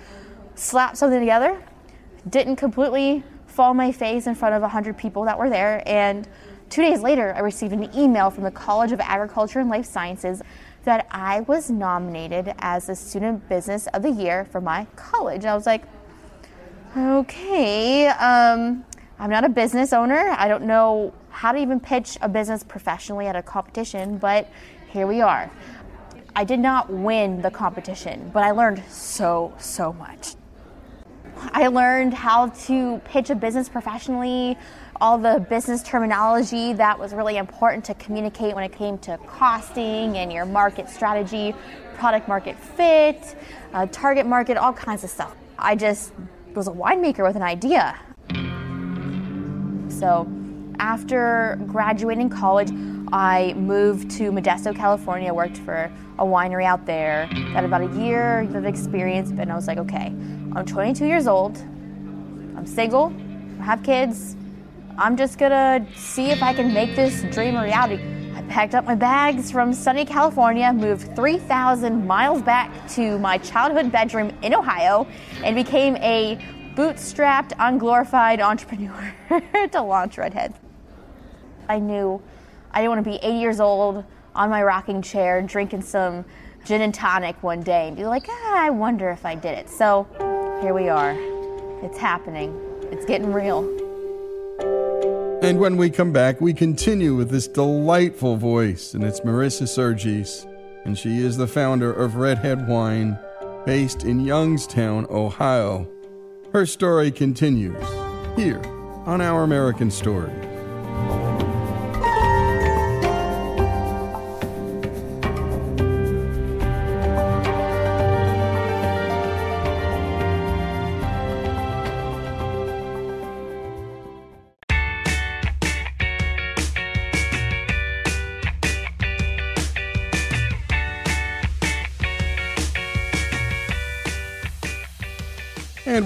slapped something together, didn't completely fall my face in front of 100 people that were there, and Two days later, I received an email from the College of Agriculture and Life Sciences that I was nominated as the Student Business of the Year for my college. I was like, okay, um, I'm not a business owner. I don't know how to even pitch a business professionally at a competition, but here we are. I did not win the competition, but I learned so, so much. I learned how to pitch a business professionally, all the business terminology that was really important to communicate when it came to costing and your market strategy, product market fit, uh, target market, all kinds of stuff. I just was a winemaker with an idea. So after graduating college, I moved to Modesto, California, worked for a winery out there, got about a year of experience, and I was like, okay, I'm 22 years old, I'm single, I have kids, I'm just gonna see if I can make this dream a reality. I packed up my bags from sunny California, moved 3,000 miles back to my childhood bedroom in Ohio, and became a bootstrapped, unglorified entrepreneur to launch Redhead. I knew I didn't want to be 80 years old on my rocking chair drinking some gin and tonic one day and be like, ah, I wonder if I did it. So here we are. It's happening. It's getting real. And when we come back, we continue with this delightful voice, and it's Marissa Sergis, and she is the founder of Redhead Wine, based in Youngstown, Ohio. Her story continues here on Our American Story.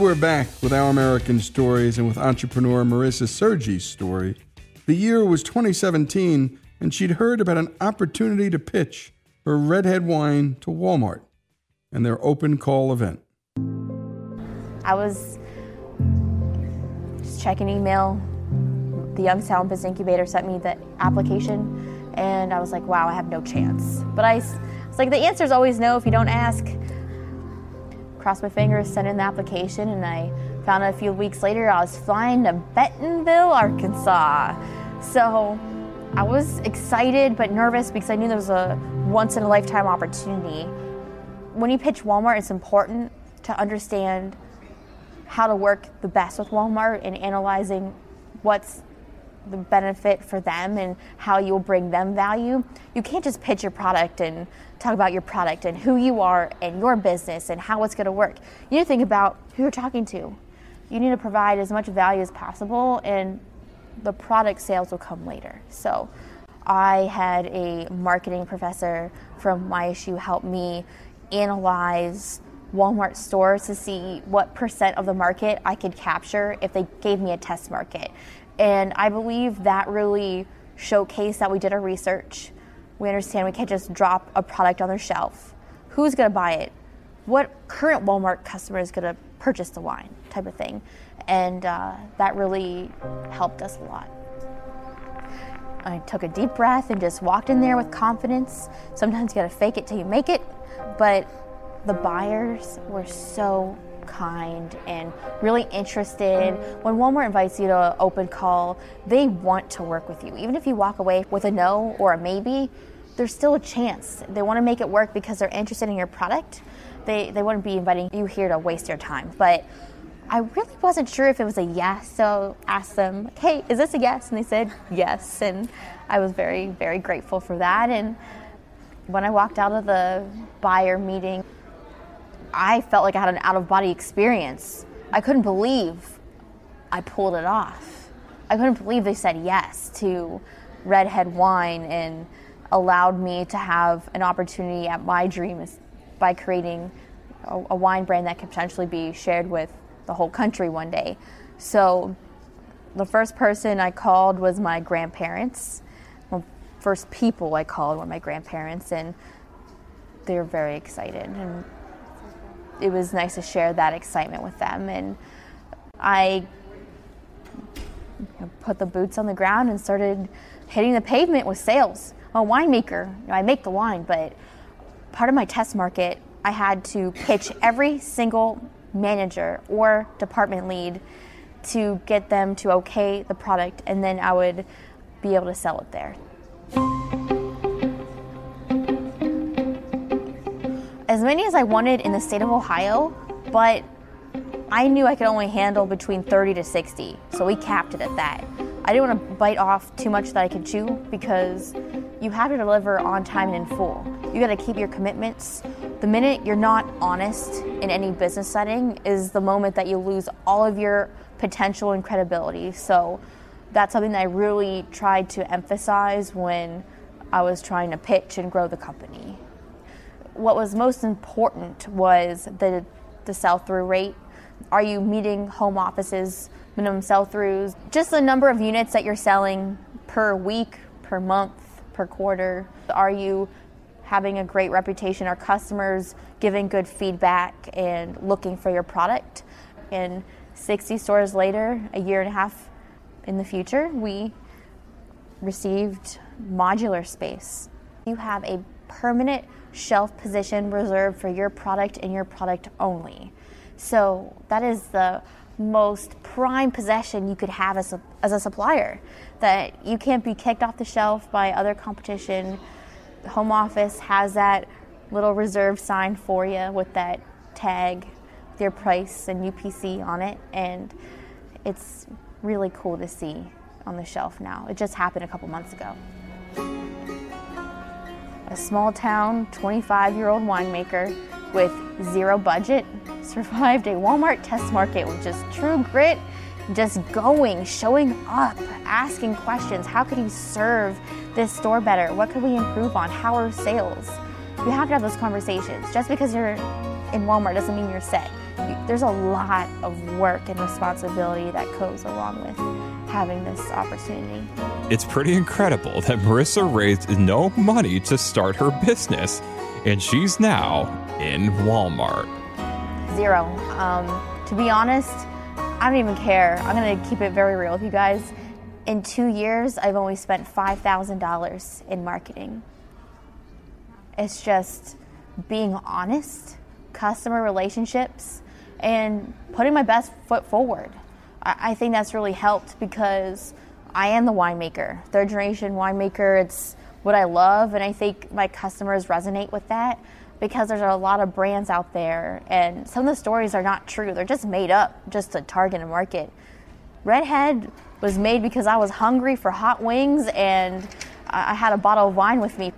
We're back with Our American Stories and with entrepreneur Marissa Sergi's story. The year was 2017, and she'd heard about an opportunity to pitch her Redhead wine to Walmart and their open call event. I was just checking email. The Youngstown Business Incubator sent me the application, and I was like, wow, I have no chance. But I was like, the answer is always no if you don't ask crossed my fingers, sent in the application, and I found out a few weeks later I was flying to Bentonville, Arkansas. So I was excited but nervous because I knew there was a once in a lifetime opportunity. When you pitch Walmart, it's important to understand how to work the best with Walmart and analyzing what's the benefit for them and how you'll bring them value, you can't just pitch your product and talk about your product and who you are and your business and how it's going to work. You need to think about who you're talking to. You need to provide as much value as possible, and the product sales will come later. So, I had a marketing professor from YSU help me analyze Walmart stores to see what percent of the market I could capture if they gave me a test market. And I believe that really showcased that we did our research. We understand we can't just drop a product on their shelf. Who's going to buy it? What current Walmart customer is going to purchase the wine, type of thing. And uh, that really helped us a lot. I took a deep breath and just walked in there with confidence. Sometimes you gotta fake it till you make it, but the buyers were so kind and really interested. When Walmart invites you to open call, they want to work with you. Even if you walk away with a no or a maybe, there's still a chance. They want to make it work because they're interested in your product. They, they wouldn't be inviting you here to waste your time. But I really wasn't sure if it was a yes, so asked them, "Hey, is this a yes?" And they said yes, and I was very, very grateful for that. And when I walked out of the buyer meeting, I felt like I had an out of body experience. I couldn't believe I pulled it off. I couldn't believe they said yes to Redhead Wine and allowed me to have an opportunity at my dream by creating a, a wine brand that could potentially be shared with the whole country one day. So the first person I called was my grandparents. Well, first people I called were my grandparents, and they were very excited. And it was nice to share that excitement with them. And I put the boots on the ground and started hitting the pavement with sales. I'm a winemaker. You know, I make the wine, but part of my test market, I had to pitch every single manager or department lead to get them to okay the product, and then I would be able to sell it there. As many as I wanted in the state of Ohio, but I knew I could only handle between 30 to 60, so we capped it at that. I didn't want to bite off too much that I could chew because you have to deliver on time and in full. You got to keep your commitments. The minute you're not honest in any business setting is the moment that you lose all of your potential and credibility. So that's something that I really tried to emphasize when I was trying to pitch and grow the company. What was most important was the the sell through rate. Are you meeting home offices minimum sell throughs? Just the number of units that you're selling per week, per month, per quarter. Are you having a great reputation? Are customers giving good feedback and looking for your product? And 60 stores later, a year and a half in the future, we received modular space. You have a permanent shelf position reserved for your product and your product only. So that is the most prime possession you could have as a, as a supplier. That you can't be kicked off the shelf by other competition. The home office has that little reserve sign for you with that tag, their price and UPC on it, and it's really cool to see on the shelf now. It just happened a couple months ago. Small town, 25 year old winemaker with zero budget survived a Walmart test market with just true grit, just going, showing up, asking questions. How could he serve this store better? What could we improve on? How are sales? You have to have those conversations. Just because you're in Walmart doesn't mean you're set. There's a lot of work and responsibility that goes along with having this opportunity. It's pretty incredible that Marissa raised no money to start her business, and she's now in Walmart. Zero. Um, to be honest, I don't even care. I'm going to keep it very real with you guys. In two years, I've only spent $5,000 in marketing. It's just being honest, customer relationships, and putting my best foot forward. I, think that's really helped because I am the winemaker, third generation winemaker. It's what I love, and I think my customers resonate with that because there's a lot of brands out there, and some of the stories are not true. They're just made up just to target a market. Redhead was made because I was hungry for hot wings and I had a bottle of wine with me.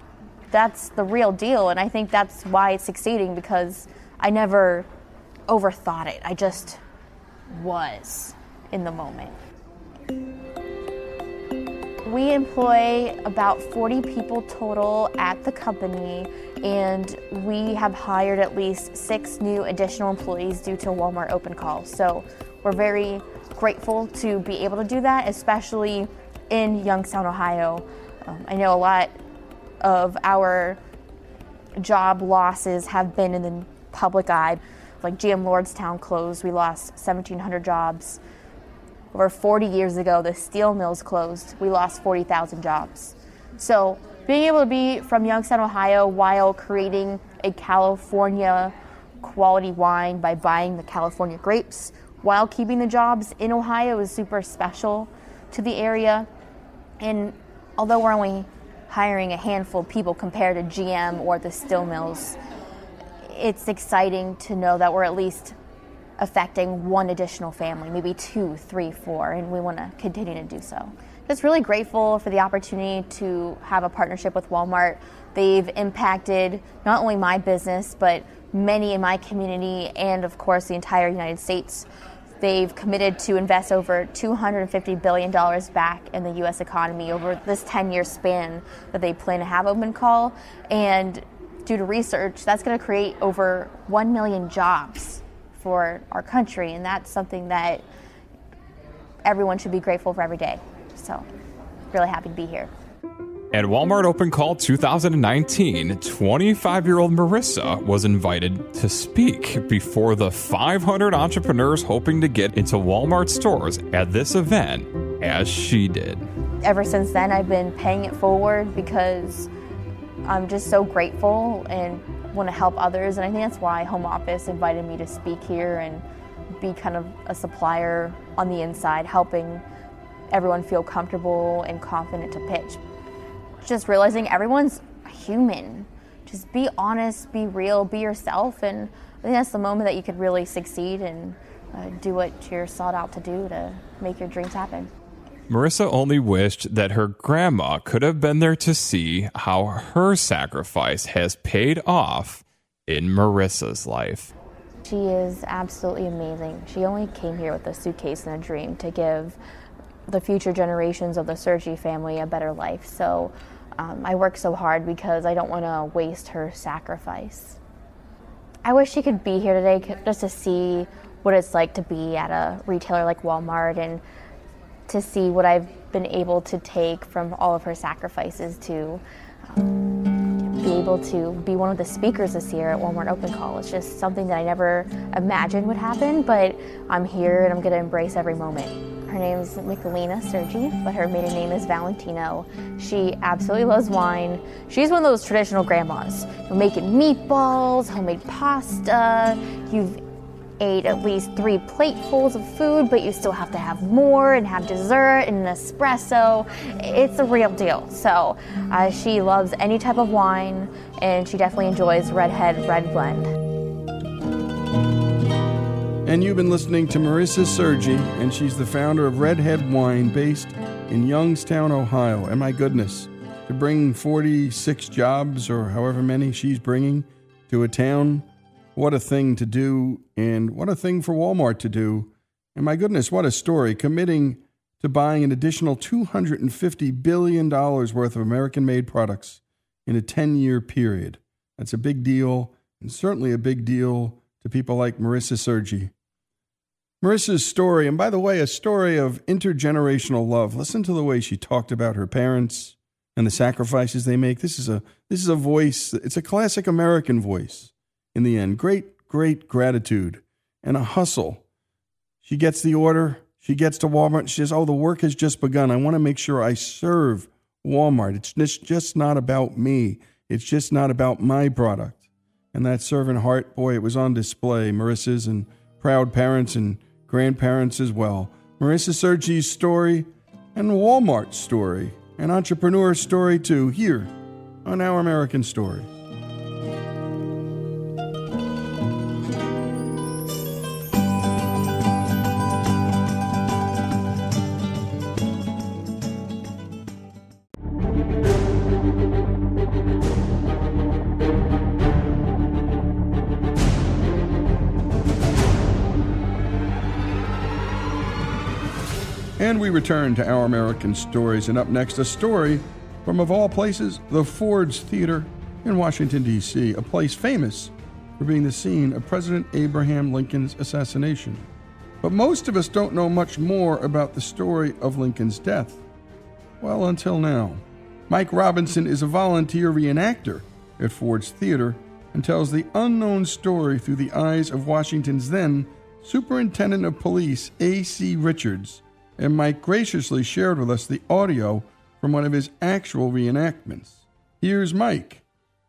That's the real deal, and I think that's why it's succeeding because I never overthought it. I just was in the moment. We employ about 40 people total at the company, and we have hired at least six new additional employees due to Walmart open call. So we're very grateful to be able to do that, especially in Youngstown, Ohio. Um, I know a lot of our job losses have been in the public eye. Like GM Lordstown closed, we lost 1,700 jobs. Over 40 years ago, the steel mills closed, we lost 40,000 jobs. So, being able to be from Youngstown, Ohio, while creating a California quality wine by buying the California grapes, while keeping the jobs in Ohio is super special to the area. And although we're only hiring a handful of people compared to GM or the steel mills, it's exciting to know that we're at least affecting one additional family, maybe two, three, four, and we want to continue to do so. Just really grateful for the opportunity to have a partnership with Walmart. They've impacted not only my business, but many in my community and, of course, the entire United States. They've committed to invest over $250 billion back in the U.S. economy over this 10 year span that they plan to have open call. And due to research, that's going to create over 1 million jobs for our country. And that's something that everyone should be grateful for every day. So, really happy to be here. At Walmart Open Call 2019, 25 year old Marissa was invited to speak before the 500 entrepreneurs hoping to get into Walmart stores at this event, as she did. Ever since then, I've been paying it forward because I'm just so grateful and want to help others. And I think that's why Home Office invited me to speak here and be kind of a supplier on the inside, helping everyone feel comfortable and confident to pitch just realizing everyone's human. Just be honest, be real, be yourself, and I think that's the moment that you could really succeed and uh, do what you're sought out to do to make your dreams happen. Marissa only wished that her grandma could have been there to see how her sacrifice has paid off in Marissa's life. She is absolutely amazing. She only came here with a suitcase and a dream to give the future generations of the Sergi family a better life. So um, I work so hard because I don't want to waste her sacrifice. I wish she could be here today just to see what it's like to be at a retailer like Walmart and to see what I've been able to take from all of her sacrifices to um, be able to be one of the speakers this year at Walmart Open Call. It's just something that I never imagined would happen, but I'm here and I'm going to embrace every moment. Her name is Michelina Sergi, but her maiden name is Valentino. She absolutely loves wine. She's one of those traditional grandmas. You're making meatballs, homemade pasta. You've ate at least three platefuls of food, but you still have to have more and have dessert and an espresso. It's a real deal. So uh, she loves any type of wine, and she definitely enjoys Redhead Red Blend. And you've been listening to Marissa Sergi, and she's the founder of Redhead Wine based in Youngstown, Ohio. And my goodness, to bring 46 jobs or however many she's bringing to a town, what a thing to do, and what a thing for Walmart to do. And my goodness, what a story. Committing to buying an additional $250 billion worth of American made products in a 10 year period. That's a big deal, and certainly a big deal to people like Marissa Sergi. Marissa's story, and by the way, a story of intergenerational love. Listen to the way she talked about her parents and the sacrifices they make. This is a this is a voice. It's a classic American voice. In the end, great great gratitude and a hustle. She gets the order. She gets to Walmart. She says, "Oh, the work has just begun. I want to make sure I serve Walmart. It's just not about me. It's just not about my product." And that servant heart, boy, it was on display. Marissa's and proud parents and grandparents as well. Marissa Sergi's story and Walmart's story, an entrepreneur story too, here on Our American Story. And we return to Our American Stories, and up next, a story from, of all places, the Ford's Theater in Washington, D.C., a place famous for being the scene of President Abraham Lincoln's assassination. But most of us don't know much more about the story of Lincoln's death. Well, until now. Mike Robinson is a volunteer reenactor at Ford's Theater and tells the unknown story through the eyes of Washington's then Superintendent of Police A.C. Richards, and Mike graciously shared with us the audio from one of his actual reenactments. Here's Mike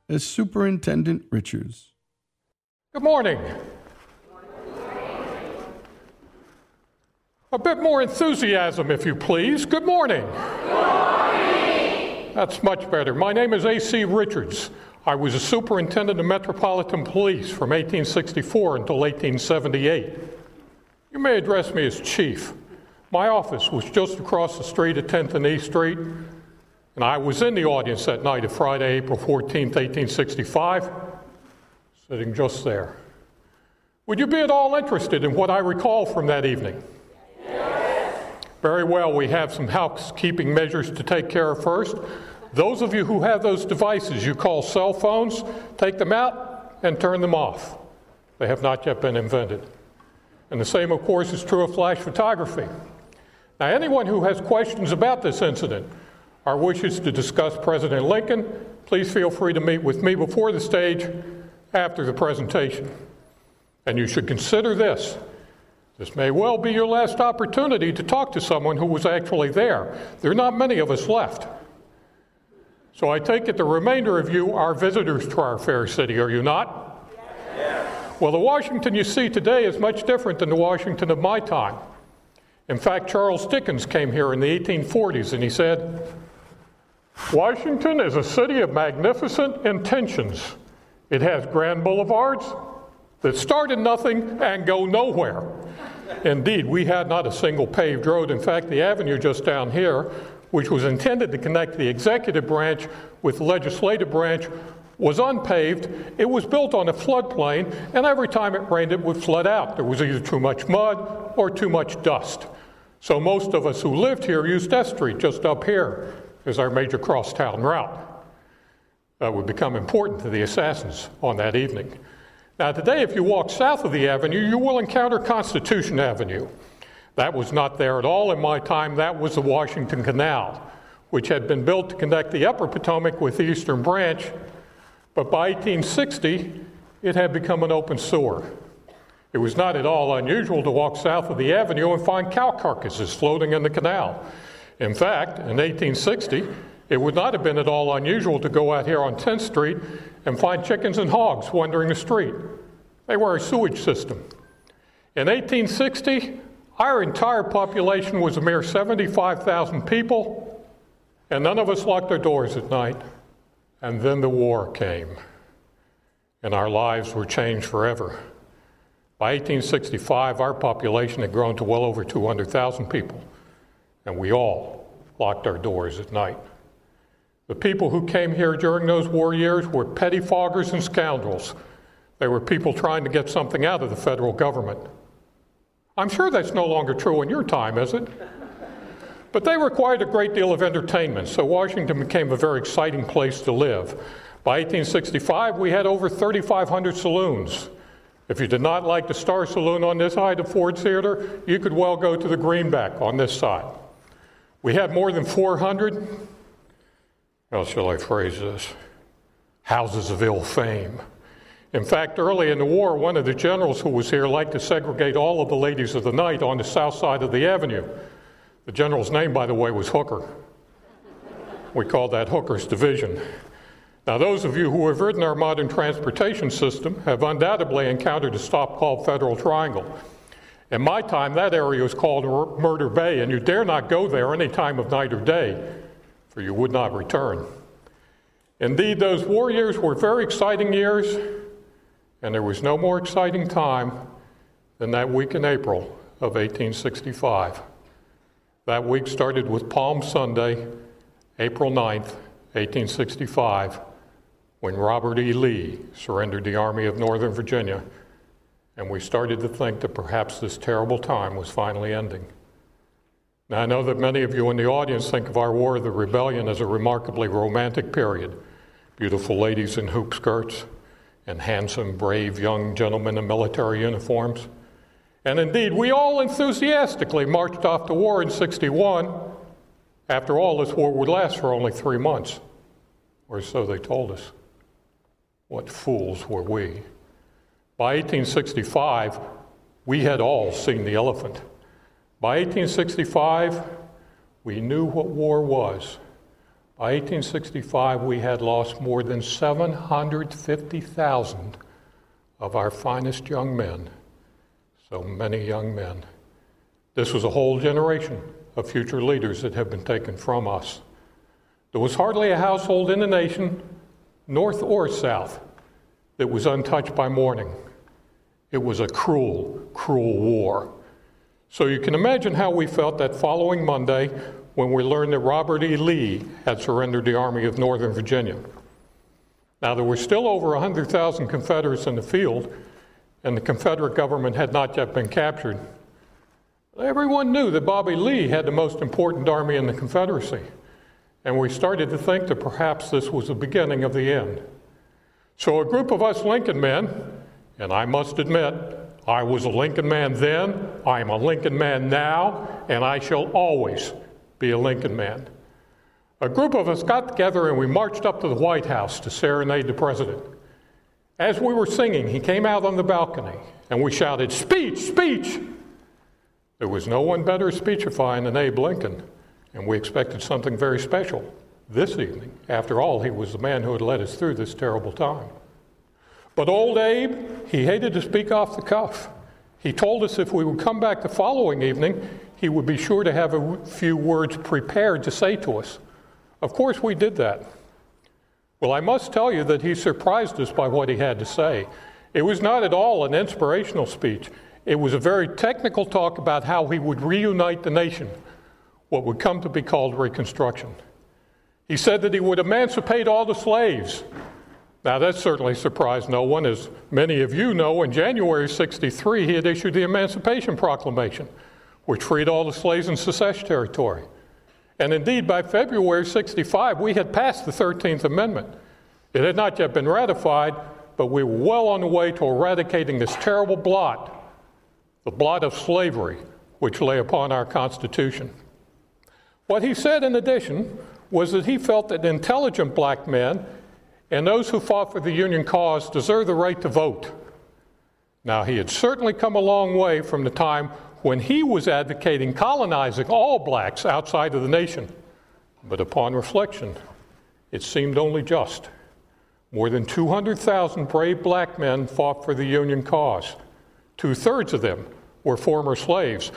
as Superintendent Richards. Good morning. A bit more enthusiasm, if you please. Good morning. Good morning. That's much better. My name is A.C. Richards. I was a superintendent of Metropolitan Police from 1864 until 1878. You may address me as chief. My office was just across the street at 10th and E Street, and I was in the audience that night of Friday, April 14th, 1865, sitting just there. Would you be at all interested in what I recall from that evening? Yes. Very well, we have some housekeeping measures to take care of first. Those of you who have those devices you call cell phones, take them out and turn them off. They have not yet been invented. And the same, of course, is true of flash photography. Now, anyone who has questions about this incident or wishes to discuss President Lincoln, please feel free to meet with me before the stage after the presentation. And you should consider this this may well be your last opportunity to talk to someone who was actually there. There are not many of us left. So I take it the remainder of you are visitors to our fair city, are you not? Yes. Well, the Washington you see today is much different than the Washington of my time. In fact, Charles Dickens came here in the 1840s and he said, Washington is a city of magnificent intentions. It has grand boulevards that start in nothing and go nowhere. Indeed, we had not a single paved road. In fact, the avenue just down here, which was intended to connect the executive branch with the legislative branch, was unpaved. It was built on a floodplain, and every time it rained, it would flood out. There was either too much mud or too much dust. So most of us who lived here used S Street just up here as our major crosstown route. That would become important to the assassins on that evening. Now, today, if you walk south of the avenue, you will encounter Constitution Avenue. That was not there at all in my time. That was the Washington Canal, which had been built to connect the upper Potomac with the eastern branch. But by 1860, it had become an open sewer. It was not at all unusual to walk south of the avenue and find cow carcasses floating in the canal. In fact, in 1860, it would not have been at all unusual to go out here on 10th Street and find chickens and hogs wandering the street. They were a sewage system. In 1860, our entire population was a mere 75,000 people, and none of us locked our doors at night. And then the war came, and our lives were changed forever. By 1865, our population had grown to well over 200,000 people, and we all locked our doors at night. The people who came here during those war years were pettifoggers and scoundrels. They were people trying to get something out of the federal government. I'm sure that's no longer true in your time, is it? But they required a great deal of entertainment, so Washington became a very exciting place to live. By 1865, we had over 3,500 saloons. If you did not like the Star Saloon on this side of Ford Theater, you could well go to the Greenback on this side. We had more than 400 how shall I phrase this? Houses of ill fame. In fact, early in the war, one of the generals who was here liked to segregate all of the ladies of the night on the south side of the avenue. The general's name, by the way, was Hooker. We called that Hooker's Division. Now, those of you who have ridden our modern transportation system have undoubtedly encountered a stop called Federal Triangle. In my time, that area was called Murder Bay, and you dare not go there any time of night or day for you would not return. Indeed, those war years were very exciting years, and there was no more exciting time than that week in April of 1865. That week started with Palm Sunday, April 9th, 1865, when Robert E. Lee surrendered the Army of Northern Virginia, and we started to think that perhaps this terrible time was finally ending. Now, I know that many of you in the audience think of our War of the Rebellion as a remarkably romantic period beautiful ladies in hoop skirts and handsome, brave young gentlemen in military uniforms. And indeed, we all enthusiastically marched off to war in 61. After all, this war would last for only three months, or so they told us. What fools were we? By 1865, we had all seen the elephant. By 1865, we knew what war was. By 1865, we had lost more than 750,000 of our finest young men. So many young men. This was a whole generation of future leaders that have been taken from us. There was hardly a household in the nation, north or south, that was untouched by mourning. It was a cruel, cruel war. So you can imagine how we felt that following Monday when we learned that Robert E. Lee had surrendered the Army of Northern Virginia. Now, there were still over 100,000 Confederates in the field, and the Confederate government had not yet been captured. Everyone knew that Bobby Lee had the most important army in the Confederacy, and we started to think that perhaps this was the beginning of the end. So, a group of us Lincoln men, and I must admit, I was a Lincoln man then, I am a Lincoln man now, and I shall always be a Lincoln man. A group of us got together and we marched up to the White House to serenade the president. As we were singing, he came out on the balcony and we shouted, Speech, speech! There was no one better speechifying than Abe Lincoln, and we expected something very special this evening. After all, he was the man who had led us through this terrible time. But old Abe, he hated to speak off the cuff. He told us if we would come back the following evening, he would be sure to have a few words prepared to say to us. Of course, we did that. Well, I must tell you that he surprised us by what he had to say. It was not at all an inspirational speech, it was a very technical talk about how he would reunite the nation, what would come to be called Reconstruction. He said that he would emancipate all the slaves. Now, that certainly surprised no one. As many of you know, in January 63, he had issued the Emancipation Proclamation, which freed all the slaves in secession territory. And indeed, by February 65, we had passed the 13th Amendment. It had not yet been ratified, but we were well on the way to eradicating this terrible blot, the blot of slavery, which lay upon our Constitution. What he said, in addition, was that he felt that intelligent black men and those who fought for the Union cause deserve the right to vote. Now, he had certainly come a long way from the time when he was advocating colonizing all blacks outside of the nation. But upon reflection, it seemed only just. More than 200,000 brave black men fought for the Union cause. Two thirds of them were former slaves.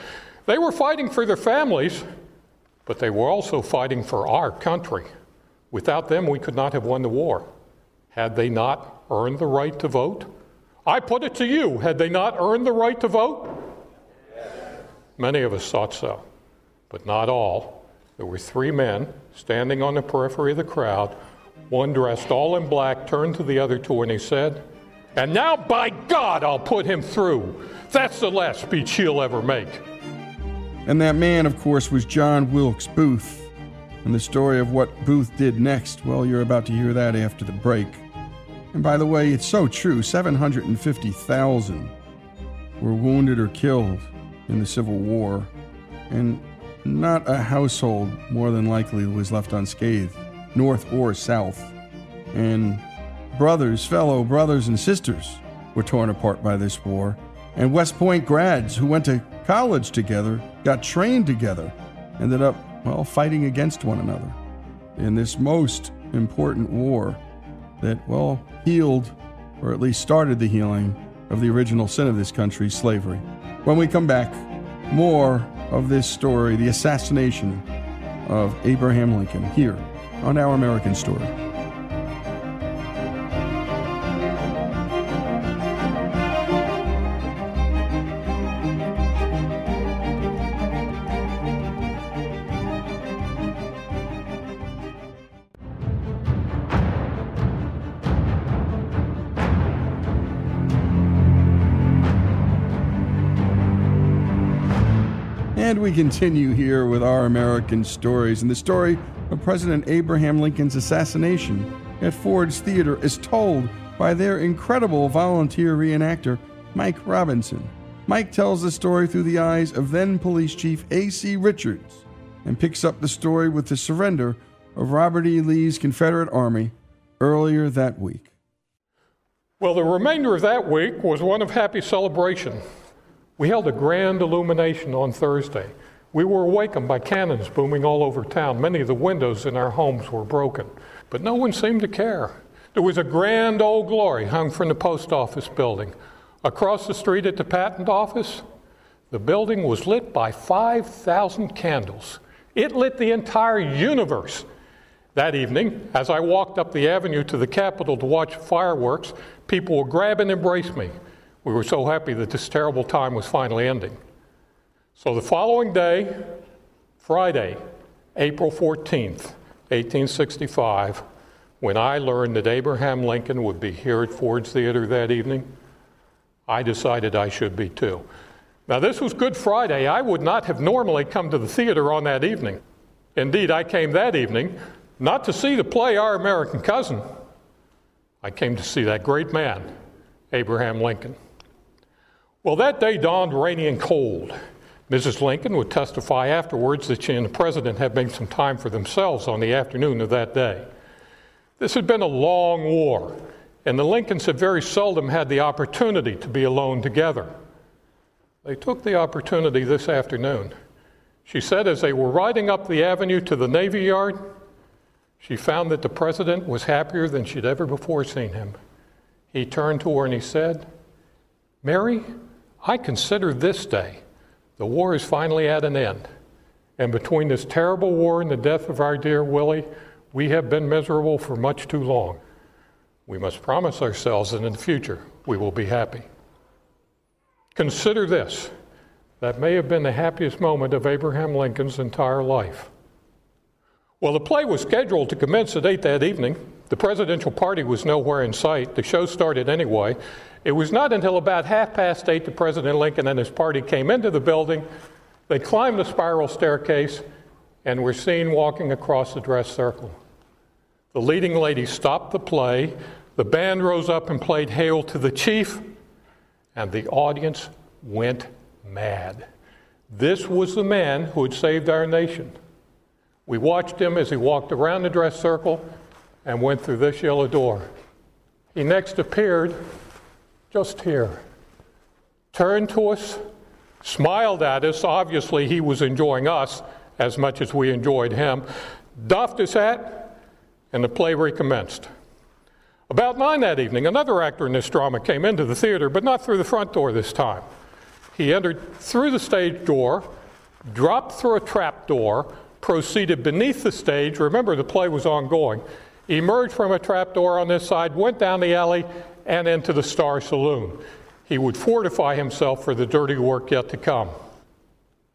They were fighting for their families, but they were also fighting for our country. Without them, we could not have won the war. Had they not earned the right to vote? I put it to you had they not earned the right to vote? Many of us thought so, but not all. There were three men standing on the periphery of the crowd. One dressed all in black turned to the other two and he said, And now by God, I'll put him through. That's the last speech he'll ever make. And that man, of course, was John Wilkes Booth. And the story of what Booth did next, well, you're about to hear that after the break. And by the way, it's so true 750,000 were wounded or killed in the Civil War, and not a household more than likely was left unscathed, north or south. And brothers, fellow brothers and sisters, were torn apart by this war. And West Point grads who went to college together, got trained together, ended up, well, fighting against one another in this most important war that, well, healed, or at least started the healing, of the original sin of this country, slavery. When we come back, more of this story, the assassination of Abraham Lincoln, here on Our American Story. Continue here with our American stories. And the story of President Abraham Lincoln's assassination at Ford's Theater is told by their incredible volunteer reenactor, Mike Robinson. Mike tells the story through the eyes of then Police Chief A.C. Richards and picks up the story with the surrender of Robert E. Lee's Confederate Army earlier that week. Well, the remainder of that week was one of happy celebration. We held a grand illumination on Thursday. We were awakened by cannons booming all over town. Many of the windows in our homes were broken, but no one seemed to care. There was a grand old glory hung from the post office building. Across the street at the patent office, the building was lit by 5,000 candles. It lit the entire universe. That evening, as I walked up the avenue to the Capitol to watch fireworks, people would grab and embrace me. We were so happy that this terrible time was finally ending. So the following day, Friday, April 14th, 1865, when I learned that Abraham Lincoln would be here at Ford's Theater that evening, I decided I should be too. Now, this was Good Friday. I would not have normally come to the theater on that evening. Indeed, I came that evening not to see the play Our American Cousin. I came to see that great man, Abraham Lincoln. Well, that day dawned rainy and cold. Mrs. Lincoln would testify afterwards that she and the president had made some time for themselves on the afternoon of that day. This had been a long war, and the Lincolns had very seldom had the opportunity to be alone together. They took the opportunity this afternoon. She said as they were riding up the avenue to the Navy Yard, she found that the president was happier than she'd ever before seen him. He turned to her and he said, Mary, I consider this day the war is finally at an end. And between this terrible war and the death of our dear Willie, we have been miserable for much too long. We must promise ourselves that in the future we will be happy. Consider this that may have been the happiest moment of Abraham Lincoln's entire life. Well, the play was scheduled to commence at 8 that evening. The presidential party was nowhere in sight. The show started anyway. It was not until about half past 8 that President Lincoln and his party came into the building. They climbed the spiral staircase and were seen walking across the dress circle. The leading lady stopped the play. The band rose up and played Hail to the Chief, and the audience went mad. This was the man who had saved our nation. We watched him as he walked around the dress circle and went through this yellow door. He next appeared just here, turned to us, smiled at us. Obviously, he was enjoying us as much as we enjoyed him, doffed his hat, and the play recommenced. About nine that evening, another actor in this drama came into the theater, but not through the front door this time. He entered through the stage door, dropped through a trap door, proceeded beneath the stage. Remember, the play was ongoing. Emerged from a trap door on this side, went down the alley, and into the Star Saloon. He would fortify himself for the dirty work yet to come.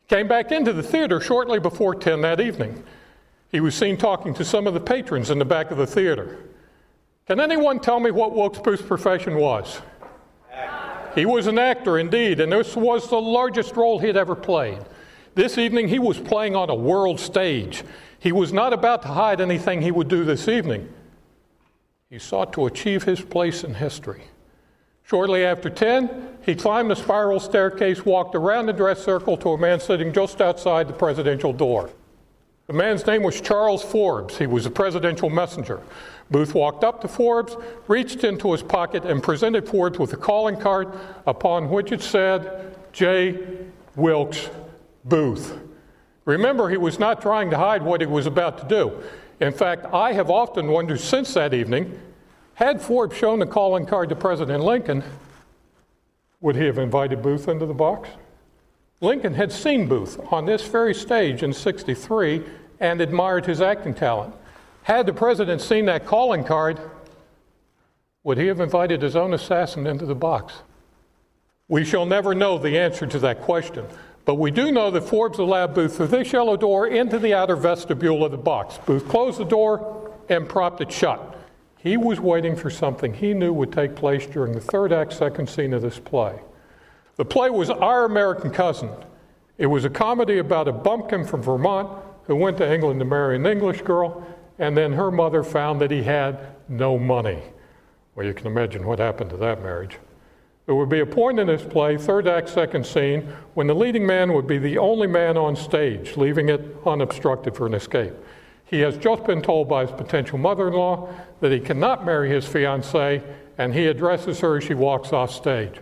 He came back into the theater shortly before 10 that evening. He was seen talking to some of the patrons in the back of the theater. Can anyone tell me what Wilkes Booth's profession was? He was an actor indeed, and this was the largest role he had ever played. This evening, he was playing on a world stage. He was not about to hide anything he would do this evening. He sought to achieve his place in history. Shortly after 10, he climbed the spiral staircase, walked around the dress circle to a man sitting just outside the presidential door. The man's name was Charles Forbes. He was a presidential messenger. Booth walked up to Forbes, reached into his pocket, and presented Forbes with a calling card upon which it said, J. Wilkes Booth. Remember, he was not trying to hide what he was about to do. In fact, I have often wondered since that evening had Forbes shown the calling card to President Lincoln, would he have invited Booth into the box? Lincoln had seen Booth on this very stage in 63 and admired his acting talent. Had the president seen that calling card, would he have invited his own assassin into the box? We shall never know the answer to that question. But we do know that Forbes allowed Booth through this yellow door into the outer vestibule of the box. Booth closed the door and propped it shut. He was waiting for something he knew would take place during the third act, second scene of this play. The play was Our American Cousin, It was a comedy about a bumpkin from Vermont who went to England to marry an English girl, and then her mother found that he had no money. Well, you can imagine what happened to that marriage. There would be a point in this play, third act, second scene, when the leading man would be the only man on stage, leaving it unobstructed for an escape. He has just been told by his potential mother in law that he cannot marry his fiancee, and he addresses her as she walks off stage.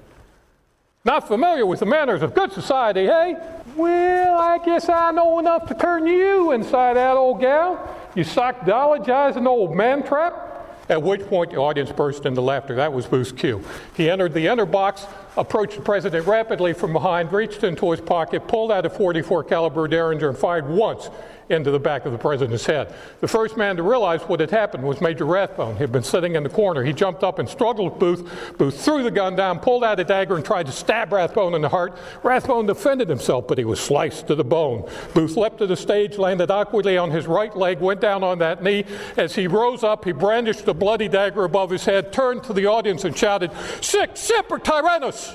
Not familiar with the manners of good society, hey? Well, I guess I know enough to turn you inside out, old gal. You sockdologizing old man trap. At which point the audience burst into laughter. That was Booth's cue. He entered the enter box, approached the president rapidly from behind, reached into his pocket, pulled out a 44 caliber Derringer, and fired once into the back of the president's head. The first man to realize what had happened was Major Rathbone. He had been sitting in the corner. He jumped up and struggled with Booth. Booth threw the gun down, pulled out a dagger, and tried to stab Rathbone in the heart. Rathbone defended himself, but he was sliced to the bone. Booth leapt to the stage, landed awkwardly on his right leg, went down on that knee. As he rose up, he brandished the bloody dagger above his head, turned to the audience, and shouted, Sic semper tyrannis!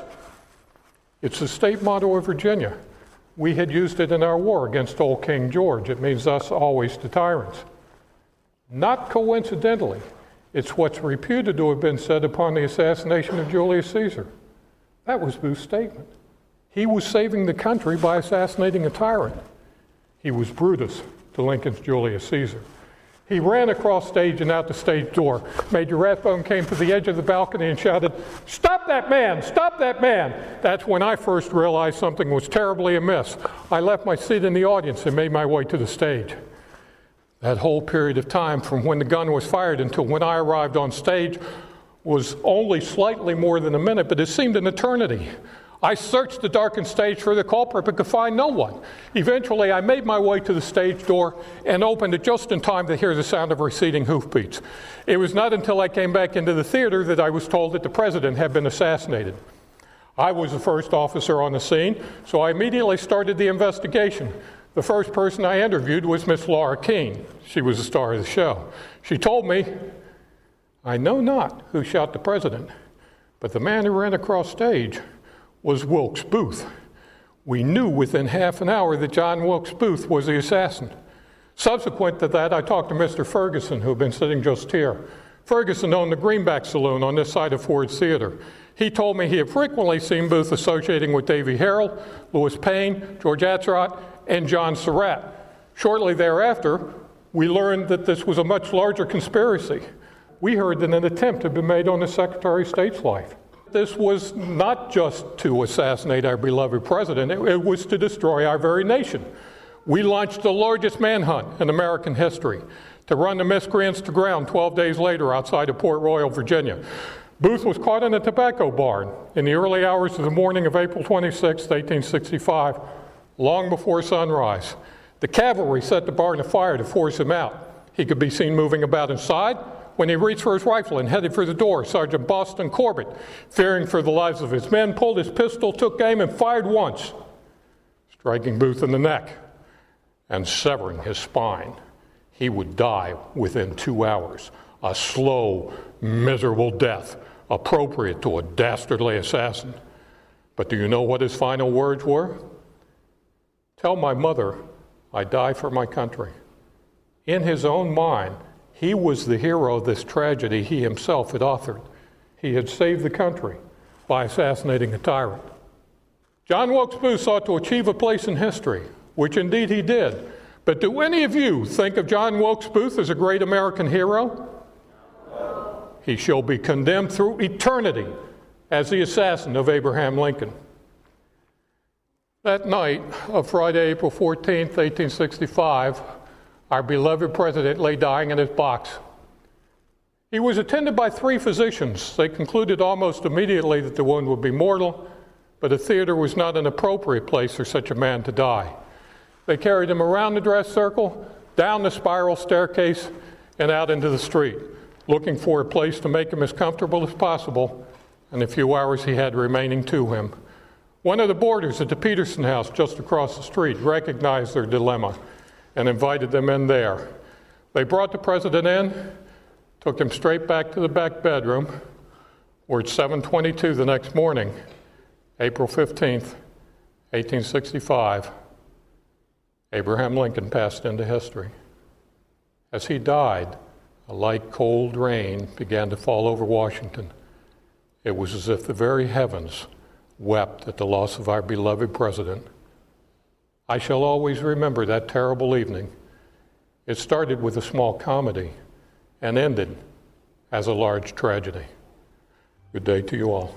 It's the state motto of Virginia. We had used it in our war against old King George. It means us always to tyrants. Not coincidentally, it's what's reputed to have been said upon the assassination of Julius Caesar. That was Booth's statement. He was saving the country by assassinating a tyrant. He was Brutus to Lincoln's Julius Caesar. He ran across stage and out the stage door. Major Rathbone came to the edge of the balcony and shouted, Stop that man! Stop that man! That's when I first realized something was terribly amiss. I left my seat in the audience and made my way to the stage. That whole period of time from when the gun was fired until when I arrived on stage was only slightly more than a minute, but it seemed an eternity. I searched the darkened stage for the culprit but could find no one. Eventually, I made my way to the stage door and opened it just in time to hear the sound of receding hoofbeats. It was not until I came back into the theater that I was told that the president had been assassinated. I was the first officer on the scene, so I immediately started the investigation. The first person I interviewed was Miss Laura Keene. She was the star of the show. She told me, I know not who shot the president, but the man who ran across stage was Wilkes Booth. We knew within half an hour that John Wilkes Booth was the assassin. Subsequent to that, I talked to Mr. Ferguson, who had been sitting just here. Ferguson owned the Greenback Saloon on this side of Ford's Theater. He told me he had frequently seen Booth associating with Davy Herold, Louis Payne, George Atzerodt, and John Surratt. Shortly thereafter, we learned that this was a much larger conspiracy. We heard that an attempt had been made on the Secretary of State's life this was not just to assassinate our beloved president, it, was to destroy our very nation. We launched the largest manhunt in American history to run the miscreants to ground 12 days later outside of Port Royal, Virginia. Booth was caught in a tobacco barn in the early hours of the morning of April 26, 1865, long before sunrise. The cavalry set the barn afire to force him out. He could be seen moving about inside, when he reached for his rifle and headed for the door, Sergeant Boston Corbett, fearing for the lives of his men, pulled his pistol, took aim, and fired once, striking Booth in the neck and severing his spine. He would die within two hours, a slow, miserable death appropriate to a dastardly assassin. But do you know what his final words were? Tell my mother I die for my country. In his own mind, he was the hero of this tragedy he himself had authored. He had saved the country by assassinating a tyrant. John Wilkes Booth sought to achieve a place in history, which indeed he did. But do any of you think of John Wilkes Booth as a great American hero? He shall be condemned through eternity as the assassin of Abraham Lincoln. That night of Friday, April 14, 1865, our beloved president lay dying in his box. He was attended by three physicians. They concluded almost immediately that the wound would be mortal, but a theater was not an appropriate place for such a man to die. They carried him around the dress circle, down the spiral staircase, and out into the street, looking for a place to make him as comfortable as possible in the few hours he had remaining to him. One of the boarders at the Petersen house just across the street recognized their dilemma and invited them in there. They brought the president in, took him straight back to the back bedroom, where at 7:22 the next morning, April 15th, 1865, Abraham Lincoln passed into history. As he died, a light, cold rain began to fall over Washington. It was as if the very heavens wept at the loss of our beloved president. I shall always remember that terrible evening. It started with a small comedy and ended as a large tragedy. Good day to you all.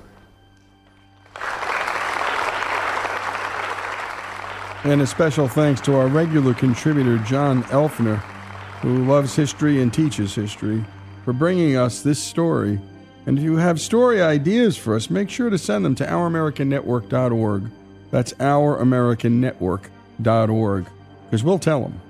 And a special thanks to our regular contributor, John Elfner, who loves history and teaches history, for bringing us this story. And if you have story ideas for us, make sure to send them to ouramericannetwork.org. That's ouramericannetwork.org, because we'll tell them.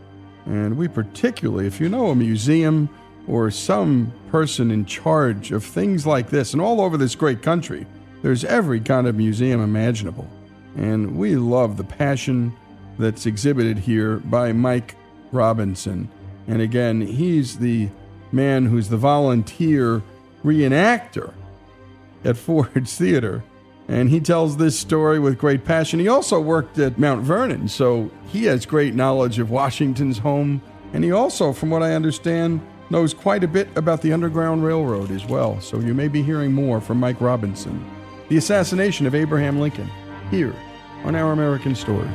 And we particularly, if you know a museum or some person in charge of things like this, and all over this great country, there's every kind of museum imaginable. And we love the passion that's exhibited here by Mike Robinson. And again, he's the man who's the volunteer reenactor at Ford's Theater. And he tells this story with great passion. He also worked at Mount Vernon, so he has great knowledge of Washington's home. And he also, from what I understand, knows quite a bit about the Underground Railroad as well. So you may be hearing more from Mike Robinson. The assassination of Abraham Lincoln, here on Our American Stories.